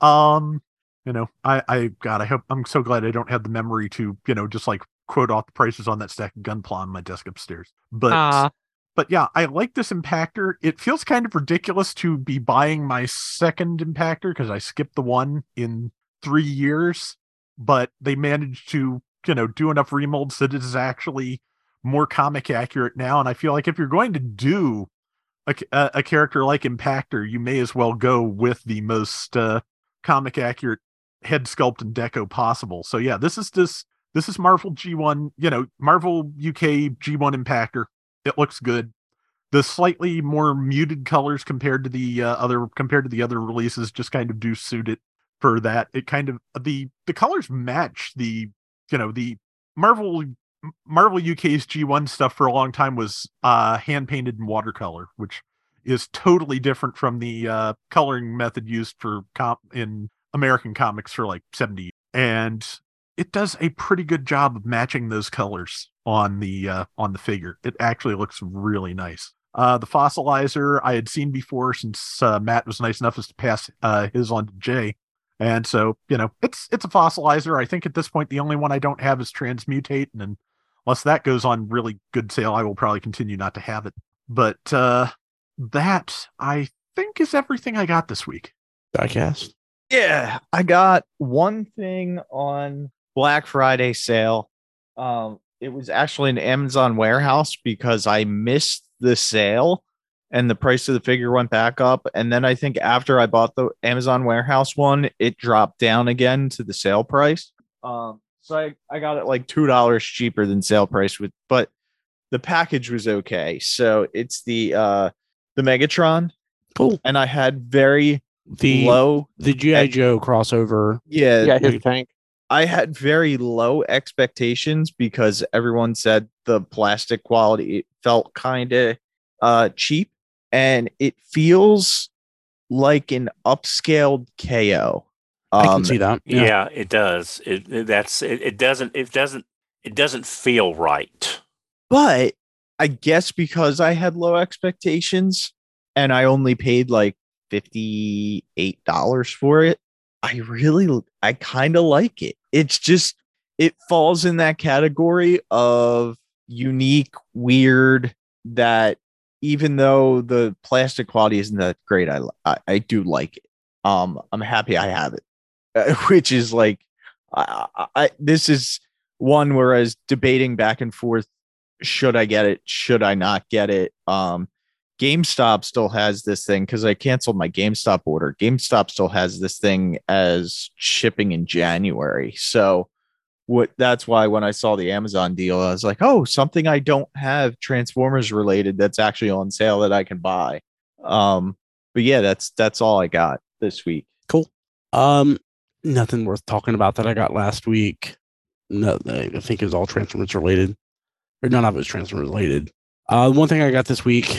Um, you know, I, I, God, I hope I'm so glad I don't have the memory to, you know, just like quote off the prices on that stack of gunpla on my desk upstairs. But, Ah. but yeah, I like this impactor. It feels kind of ridiculous to be buying my second impactor because I skipped the one in three years, but they managed to, you know, do enough remolds that it is actually more comic accurate now. And I feel like if you're going to do a, a, a character like Impactor, you may as well go with the most uh, comic accurate head sculpt and deco possible. So yeah, this is this this is Marvel G1, you know, Marvel UK G1 Impactor. It looks good. The slightly more muted colors compared to the uh, other compared to the other releases just kind of do suit it for that. It kind of the the colors match the you know the Marvel Marvel UK's G1 stuff for a long time was uh hand painted in watercolor, which is totally different from the uh coloring method used for comp in American comics for like 70 years. and it does a pretty good job of matching those colors on the uh on the figure. It actually looks really nice. Uh the fossilizer I had seen before since uh, Matt was nice enough as to pass uh his on to Jay. And so, you know, it's it's a fossilizer. I think at this point the only one I don't have is transmutate and unless that goes on really good sale, I will probably continue not to have it. But uh that I think is everything I got this week. Diecast. Yeah, I got one thing on Black Friday sale. Um, it was actually an Amazon warehouse because I missed the sale and the price of the figure went back up. And then I think after I bought the Amazon warehouse one, it dropped down again to the sale price. Um, so I, I got it like two dollars cheaper than sale price with but the package was okay. So it's the uh the Megatron, Cool. and I had very The low the GI Joe crossover. yeah, yeah, his tank. I had very low expectations because everyone said the plastic quality felt kind of uh cheap and it feels like an upscaled KO. I can Um, see that. Yeah, it does. It, it- that's it, it doesn't it doesn't it doesn't feel right. but I guess because I had low expectations and I only paid like $58 for it, I really I kind of like it. It's just it falls in that category of unique, weird that even though the plastic quality isn't that great, I I, I do like it. Um, I'm happy I have it, which is like, I, I this is one where I was debating back and forth should I get it? Should I not get it? Um, GameStop still has this thing because I canceled my GameStop order. GameStop still has this thing as shipping in January. So what that's why when I saw the Amazon deal, I was like, oh, something I don't have Transformers related that's actually on sale that I can buy. Um, but yeah, that's that's all I got this week. Cool. Um, nothing worth talking about that I got last week. No, I think it was all Transformers related, or none of it was Transformers related. Uh, one thing I got this week,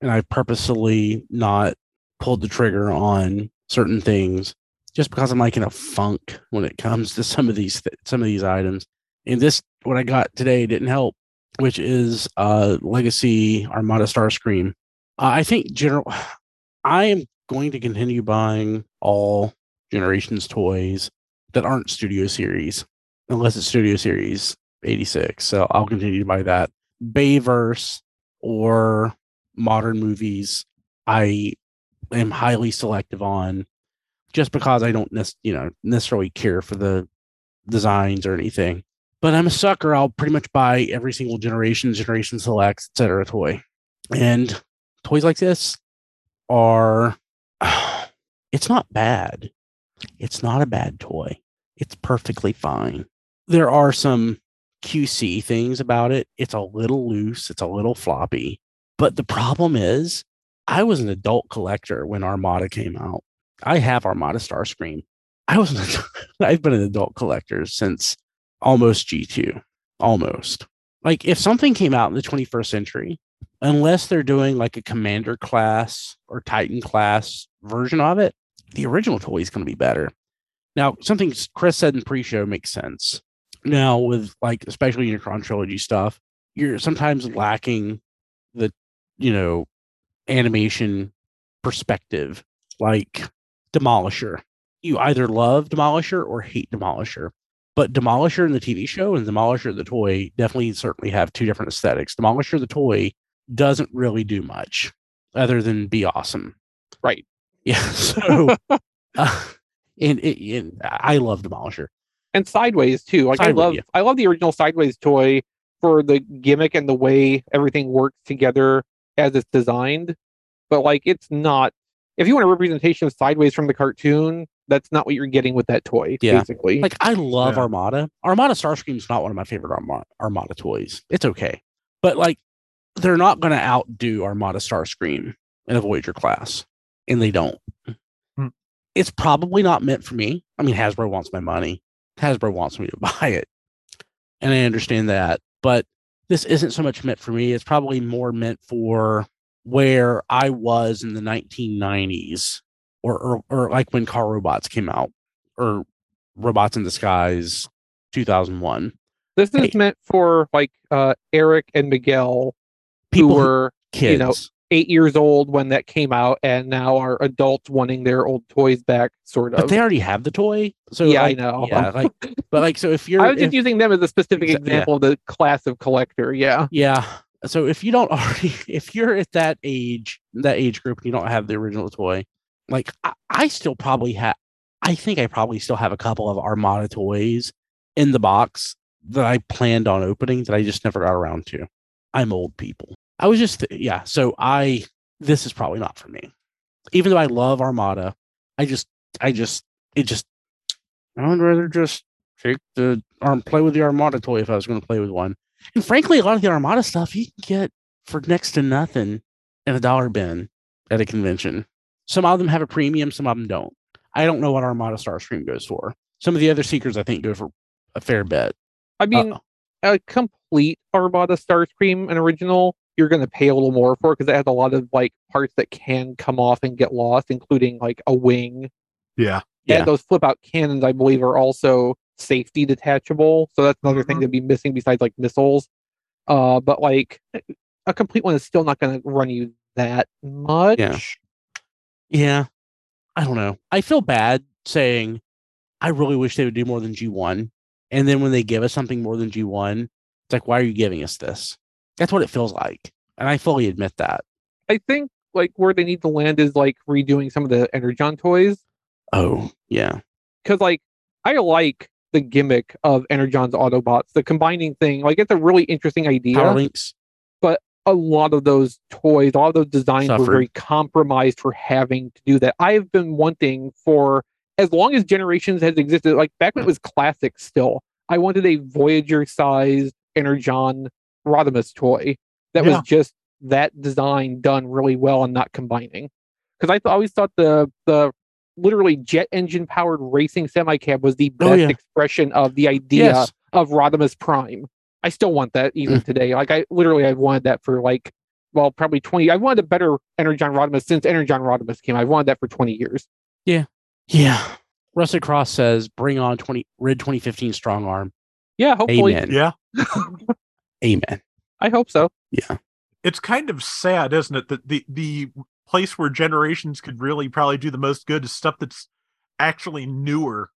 and I purposely not pulled the trigger on certain things, just because I'm like in a funk when it comes to some of these th- some of these items. And this, what I got today, didn't help, which is uh Legacy Armada Starscream. Uh, I think general, I am going to continue buying all generations toys that aren't Studio Series, unless it's Studio Series 86. So I'll continue to buy that. Bayverse or modern movies, I am highly selective on just because I don't you know necessarily care for the designs or anything. But I'm a sucker. I'll pretty much buy every single generation, generation selects, etc. toy. And toys like this are it's not bad. It's not a bad toy. It's perfectly fine. There are some QC things about it. It's a little loose, it's a little floppy. But the problem is, I was an adult collector when Armada came out. I have Armada Starscream. I was an, I've been an adult collector since almost G2. Almost. Like if something came out in the 21st century, unless they're doing like a commander class or Titan class version of it, the original toy is going to be better. Now, something Chris said in pre-show makes sense. Now, with like especially Unicron trilogy stuff, you're sometimes lacking the you know animation perspective, like Demolisher. You either love Demolisher or hate Demolisher. But Demolisher in the TV show and Demolisher the toy definitely certainly have two different aesthetics. Demolisher the toy doesn't really do much other than be awesome. Right. Yeah. So, uh, and, and I love Demolisher. and sideways too. Like I love yeah. I love the original sideways toy for the gimmick and the way everything works together as it's designed. But like it's not if you want a representation of sideways from the cartoon, that's not what you're getting with that toy, Yeah. basically. Like I love Yeah. Armada. Armada Starscream is not one of my favorite Armada, Armada toys. It's okay, but like they're not going to outdo Armada Starscream in a Voyager class, and they don't. Hmm. It's probably not meant for me. I mean, Hasbro wants my money. Hasbro wants me to buy it, and I understand that. But this isn't so much meant for me. It's probably more meant for where I was in the 1990s, or or, or like when car robots came out, or Robots in Disguise 2001. this is hey. meant for like uh Eric and Miguel People, who were kids. you know, eight years old when that came out and now are adults wanting their old toys back, sort of. but they already have the toy. So yeah, like, I know. Yeah, like, but like, so if you're, I was just using them as a specific Exa- yeah. example of the class of collector. Yeah. yeah. So if you don't already, if you're at that age, that age group, and you don't have the original toy, like I, I still probably have, I think I probably still have a couple of Armada toys in the box that I planned on opening that I just never got around to. I'm old people. I was just, yeah. So I, this is probably not for me. Even though I love Armada, I just, I just, it just, I would rather just take the arm, play with the Armada toy if I was going to play with one. And frankly, a lot of the Armada stuff you can get for next to nothing in a dollar bin at a convention. Some of them have a premium, some of them don't. I don't know what Armada Starscream goes for. Some of the other seekers I think go for a fair bit. I mean, Uh, a complete Armada Starscream, an original, you're going to pay a little more for because it has a lot of like parts that can come off and get lost, including like a wing. Yeah. Yeah. And those flip out cannons, I believe, are also safety detachable. So that's another thing Mhm. to be missing besides like missiles. Uh, but like a complete one is still not going to run you that much. Yeah. Yeah. I don't know. I feel bad saying I really wish they would do more than G1. And then when they give us something more than G1, it's like, why are you giving us this? That's what it feels like. And I fully admit that. I think like where they need to land is like redoing some of the Energon toys. Oh, yeah. because like I like the gimmick of Energon's Autobots, the combining thing. Like it's a really interesting idea. Power links. But a lot of those toys, a lot of those designs Suffered. were very compromised for having to do that. I've been wanting for as long as Generations has existed, like back when it was classic still, I wanted a Voyager sized Energon Rodimus toy that Yeah. was just that design done really well and not combining. Because I th- always thought the the literally jet engine powered racing semi cab was the Oh, best yeah. expression of the idea Yes. of Rodimus Prime. I still want that even mm. today. Like I literally I've wanted that for like well probably 20 I wanted a better Energon Rodimus since Energon Rodimus came. I've wanted that for 20 years. Yeah. Rusted Cross says, bring on 20 Rid 2015 strong arm. Yeah, hopefully. Amen. Yeah. Amen. I hope so. Yeah. It's kind of sad, isn't it? That the the place where generations could really probably do the most good is stuff that's actually newer.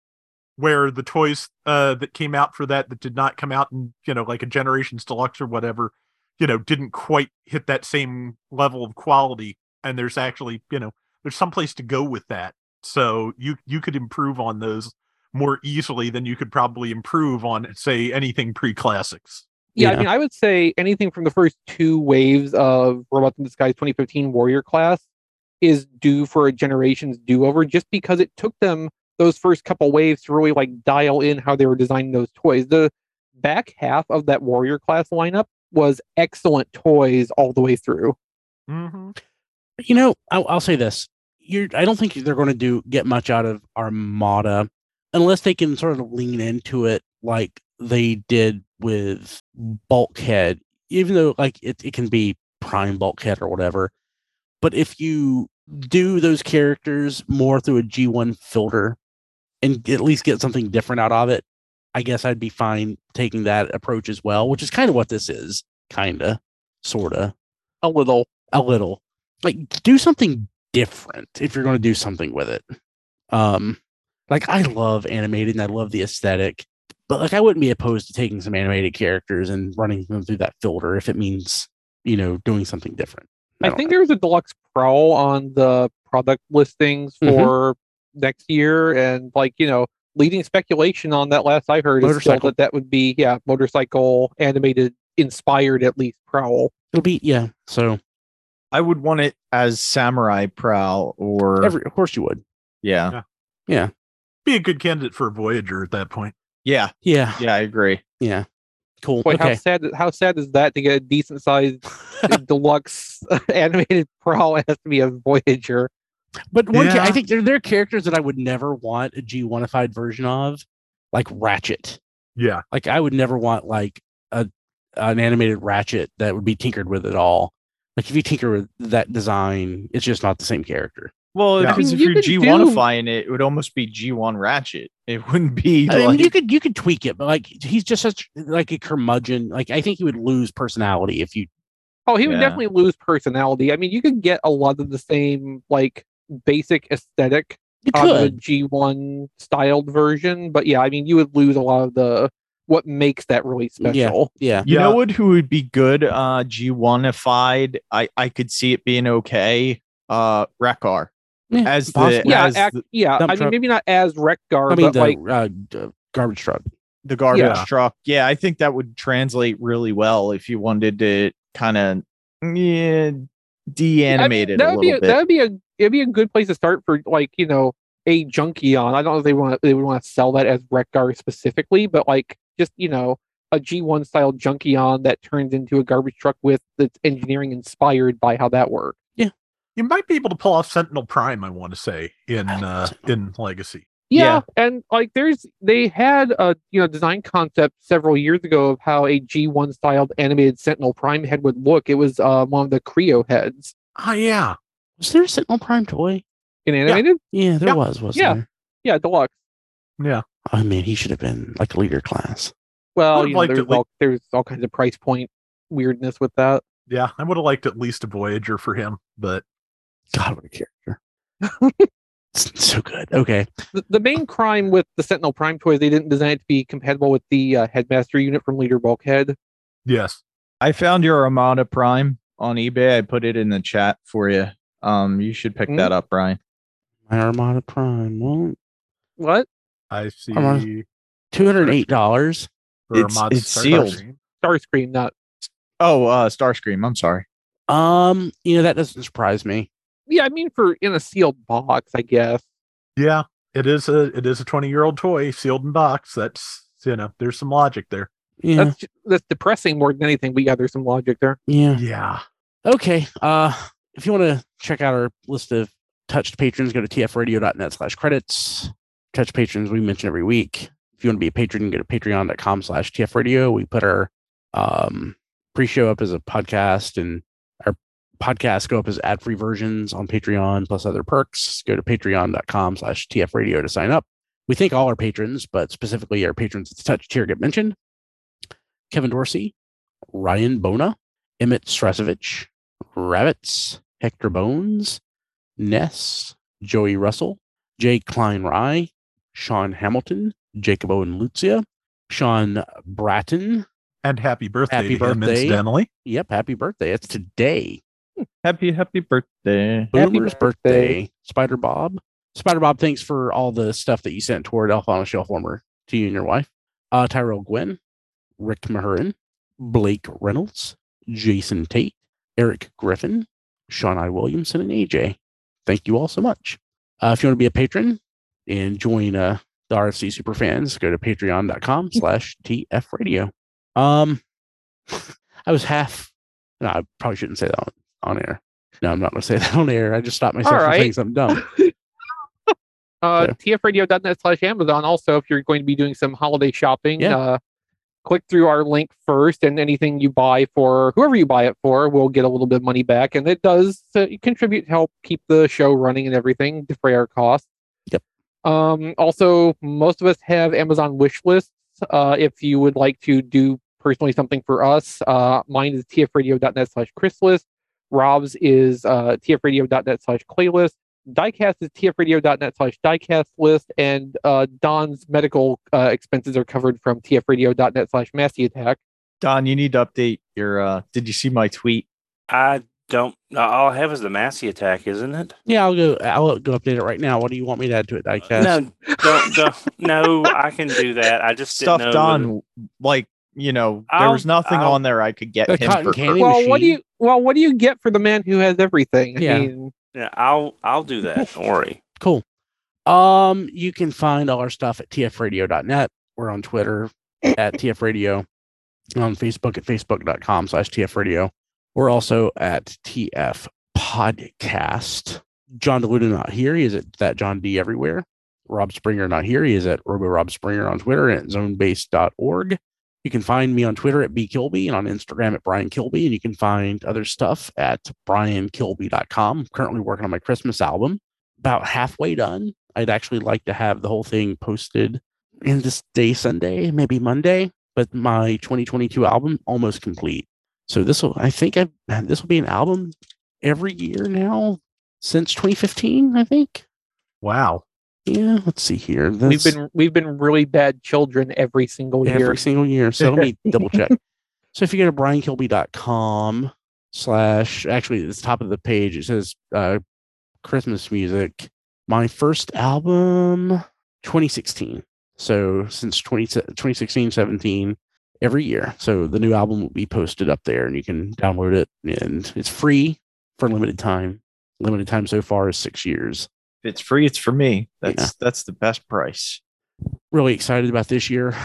Where the toys uh that came out for that that did not come out in, you know, like a generations deluxe or whatever, you know, didn't quite hit that same level of quality. And there's actually, you know, there's some place to go with that. So you you could improve on those more easily than you could probably improve on, say, anything pre-classics. Yeah, Yeah. I mean, I would say anything from the first two waves of Robots in Disguise 2015 Warrior class is due for a generation's do-over, just because it took them those first couple waves to really like dial in how they were designing those toys. The back half of that Warrior class lineup was excellent toys all the way through. Mm-hmm. You know, I'll, I'll say this: you're. I don't think they're going to do get much out of Armada unless they can sort of lean into it like they did with Bulkhead. Even though, like, it, it can be Prime Bulkhead or whatever, but if you do those characters more through a G1 filter and at least get something different out of it, I guess I'd be fine taking that approach as well, which is kind of what this is, kind of, sort of A little. a little like do something different if you're going to do something with it um like i love animated and i love the aesthetic but like i wouldn't be opposed to taking some animated characters and running them through that filter if it means you know doing something different I, don't think know. there's a deluxe prowl on the product listings Mhm. for next year, and like you know, leading speculation on that last I heard is still Motorcycle. that that would be yeah, motorcycle animated, inspired at least prowl. it'll be yeah so I would want it as Samurai Prowl or every of course you would Yeah. yeah. Be a good candidate for a Voyager at that point. Yeah. yeah Yeah, I agree. yeah cool Boy, how sad how sad is that to get a decent sized deluxe animated prowl? It has to be a Voyager. but one ca- i think there, there are characters that i would never want a g1ified version of like ratchet Yeah. Like I would never want like a an animated Ratchet that would be tinkered with at all. Like if you tinker with that design, it's just not the same character. Well, Yeah. because I mean, if you you're G1ifying it, it would almost be G1 Ratchet. It wouldn't be I mean, like you could you could tweak it, but like he's just such like a curmudgeon. Like I think he would lose personality if you. Oh, he would definitely lose personality. I mean, you could get a lot of the same like basic aesthetic You out of a could. G1 styled version, but yeah, I mean, you would lose a lot of the what makes that really special. Yeah. You Yeah. know what? Who would be good? Uh, G1ified. I I could see it being okay. Uh, Wreck-Gar Yeah, as the. Yeah, as ac- the, yeah. dump I mean, maybe not as Wreck-Gar, I mean but the like uh, garbage truck. the garbage Yeah. truck. Yeah, I think that would translate really well if you wanted to kind of yeah de-animate it that a would be little a, bit. that would be a it'd be a good place to start for like you know a Junkion. I don't know if they want they would want to sell that as Wreck-Gar specifically, but like just you know a G1 style Junkion that turns into a garbage truck with that's engineering inspired by how that works. You might be able to pull off Sentinel Prime, I want to say, in uh in Legacy. Yeah, and like there's they had a you know design concept several years ago of how a G1 styled animated Sentinel Prime head would look. It was uh, one of the Kre-O heads Ah, yeah. Was there a Sentinel Prime toy? in animated. Yeah, there Yeah. was. Was Yeah. there? Yeah, deluxe. Yeah. Oh man, he should have been like a leader class. Well, you know, liked there's it, like- all there's all kinds of price point weirdness with that. Yeah. I would have liked at least a Voyager for him, but God, what a character! It's so good. Okay. The, the main crime with the Sentinel Prime toys, they didn't design it to be compatible with the uh, Headmaster unit from Leader Bulkhead. yes. I found your Armada Prime on eBay. I put it in the chat for you. Um, you should pick Hmm? that up, Brian. My Armada Prime. Well, What? I see Come on. two hundred eight dollars. for It's- Armada it's Star sealed. Screen. Starscream, not Oh, uh, Starscream. I'm sorry. Um, you know that doesn't surprise me. Yeah, I mean for in a sealed box, I guess. Yeah, it is a it is a 20 year old toy sealed in box. That's you know, there's some logic there. Yeah, That's that's depressing more than anything. But yeah, there's some logic there. yeah. Yeah. Okay. Uh, if you want to check out our list of touched patrons, go to tfradio.net slash credits. Touch patrons we mention every week. If you want to be a patron, go to patreon.com slash tfradio. We put our um, pre-show up as a podcast and our podcasts go up as ad-free versions on Patreon plus other perks. Go to patreon.com slash tfradio to sign up. We thank all our patrons, but specifically our patrons at the touch tier get mentioned. Kevin Dorsey, Ryan Bona, Emmett Strasovich, Rabbits, Hector Bones, Ness, Joey Russell, Jay Klein Rye, Sean Hamilton, Jacob Owen Lucia, Sean Bratton. And happy birthday Happy to him, birthday. incidentally. Yep, happy birthday. It's today. Happy, happy birthday. Happy Boomer's birthday. birthday. Spider Bob. Spider Bob, thanks for all the stuff that you sent toward Elf on a Shelf Warmer to you and your wife. Uh, Tyrell Gwynn, Rick Mahurin, Blake Reynolds, Jason Tate, Eric Griffin, Sean I. Williamson, and AJ. Thank you all so much. Uh, if you want to be a patron and join uh, the RFC super fans, go to patreon.com slash TF radio. Um, I was half, no, I probably shouldn't say that on, on air. No, I'm not going to say that on air. I just stopped myself All from right. saying something dumb. Uh, tfradio.net slash Amazon. Also, if you're going to be doing some holiday shopping, Yeah. uh, click through our link first, and anything you buy for whoever you buy it for will get a little bit of money back, and it does uh, contribute to help keep the show running and everything, defray our costs. Yep. Um, also, most of us have Amazon wish lists. Uh, if you would like to do personally something for us, uh, mine is tfradio.net slash Chrislist. Rob's is uh, tfradio.net slash playlist. Diecast is tfradio.net slash diecast list, and uh, Don's medical uh, expenses are covered from tfradio.net slash massey attack. Don, you need to update your. uh Did you see my tweet? I don't. All I have is the Massey attack, isn't it? Yeah, I'll go. I'll go update it right now. What do you want me to add to it, Diecast? No, don't, don't. No, I can do that. I just Stuff didn't know whether- Don, like you know, there I'll- was nothing I'll- on there I could get The him for. candy well, what do you well what do you get for the man who has everything? I Yeah. mean, Yeah, I'll I'll do that. Don't worry. Cool. Um, you can find all our stuff at tfradio.net. We're on Twitter at tfradio, and on Facebook at facebook.com slash tfradio. We're also at TF Podcast. John DeLuda not here. He is at that John D everywhere. Rob Springer not here. He is at Robo Rob Springer on Twitter and at zonebase.org. You can find me on Twitter at B Kilby and on Instagram at Brian Kilby. And you can find other stuff at briankilby.com. I'm currently working on my Christmas album. About halfway done. I'd actually like to have the whole thing posted in this day Sunday, maybe Monday. But my 2022 album almost complete. So this will, I think, I've, this will be an album every year now since 2015. I think. Wow. Yeah. Let's see here. we've been we've been really bad children every single year. every single year. So let me double check. So if you go to briankilby.com slash actually at the top of the page it says uh Christmas music. My first album 2016. So since 20, 2016, 17, every year. So the new album will be posted up there and you can download it and it's free for limited time. Limited time so far is six years. If it's free, it's for me. That's Yeah. that's the best price. really excited about this year.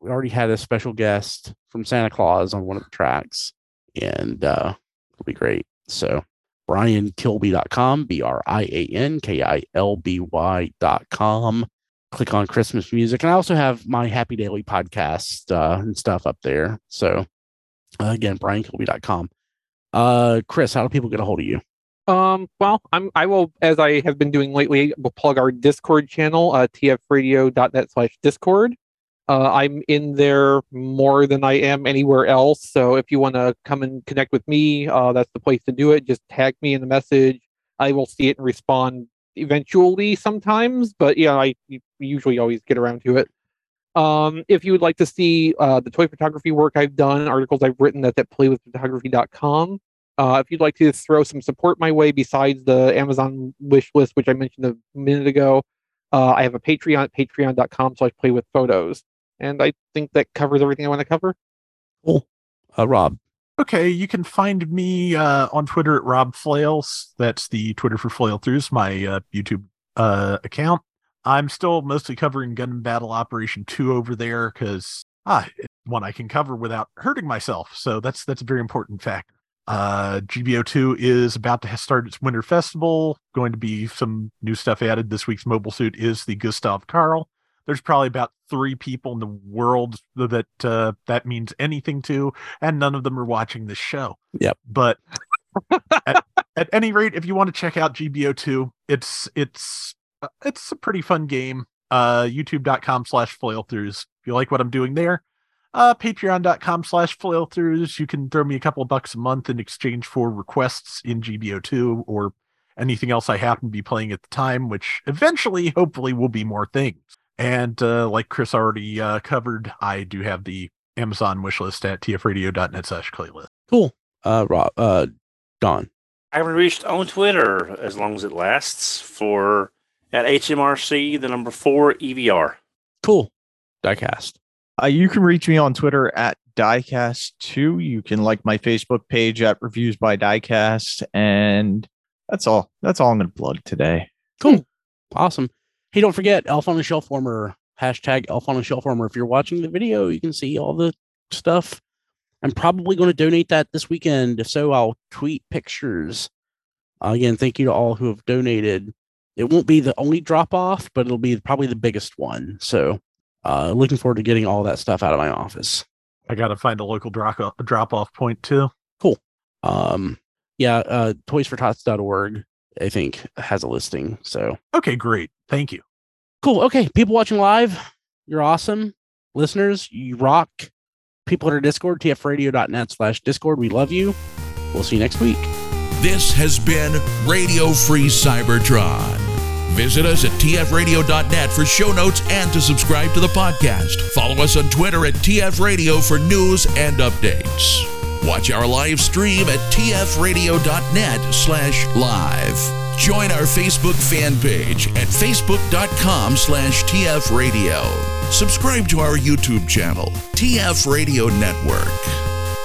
We already had a special guest from Santa Claus on one of the tracks, and uh, it'll be great. So, briankilby.com, B R I A N K I L B Y.com. Click on Christmas music. And I also have my Happy Daily podcast uh, and stuff up there. So, uh, again, briankilby.com. Uh, Chris, how do people get a hold of you? Um, well, I'm I will as I have been doing lately, will plug our Discord channel, uh tfradio.net slash Discord. Uh, I'm in there more than I am anywhere else. So if you want to come and connect with me, uh, that's the place to do it. Just tag me in the message. I will see it and respond eventually sometimes, but yeah, I usually always get around to it. Um, if you would like to see uh, the toy photography work I've done, articles I've written, that's at playwithphotography.com. Uh, if you'd like to throw some support my way besides the Amazon wish list, which I mentioned a minute ago, uh, I have a Patreon at patreon.com slash play with photos. And I think that covers everything I want to cover. Cool. Uh, Rob. Okay, you can find me uh, on Twitter at Rob Flails. That's the Twitter for Flail Throughs, my uh, YouTube uh, account. I'm still mostly covering Gun Battle Operation 2 over there because ah, it's one I can cover without hurting myself. So that's that's a very important factor. Uh, GBO2 is about to start its winter festival. Going to be some new stuff added. This week's mobile suit is the Gustav Karl. There's probably about three people in the world that uh, that means anything to, and none of them are watching this show. Yep. But at, at any rate, if you want to check out GBO2, it's it's uh, it's a pretty fun game. Uh, YouTube.com slash flail throughs. If you like what I'm doing there, uh, patreon.com slash flail throughs. You can throw me a couple of bucks a month in exchange for requests in GBO2 or anything else I happen to be playing at the time, which eventually, hopefully, will be more things. And uh, like Chris already uh, covered, I do have the Amazon wish list at tfradio.net slash playlist. Cool. Uh, Rob, uh, Don. I haven't reached on Twitter as long as it lasts for at HMRC the number four E EVR. Cool. Diecast. Uh, you can reach me on Twitter at Diecast2. You can like my Facebook page at Reviews by Diecast. And that's all. That's all I'm going to plug today. Cool. Awesome. Hey, don't forget Elf on the Shelf Warmer. Hashtag Elf on the Shelf Warmer. If you're watching the video, you can see all the stuff. I'm probably going to donate that this weekend. If so, I'll tweet pictures. Uh, again, thank you to all who have donated. It won't be the only drop off, but it'll be probably the biggest one. So, uh, looking forward to getting all that stuff out of my office. I got to find a local drop off, drop off point too. Cool. Um, yeah, uh, toysfortots.org, I think, has a listing. So, Okay, great. Thank you. cool. Okay, people watching live, you're awesome. Listeners, you rock. People at our Discord, tfradio.net slash Discord, we love you. We'll see you next week. This has been Radio Free Cybertron. Visit us at tfradio.net for show notes and to subscribe to the podcast. Follow us on Twitter at tfradio for news and updates. Watch our live stream at tfradio.net slash live. Join our Facebook fan page at facebook.com slash tfradio. Subscribe to our YouTube channel, TF Radio Network.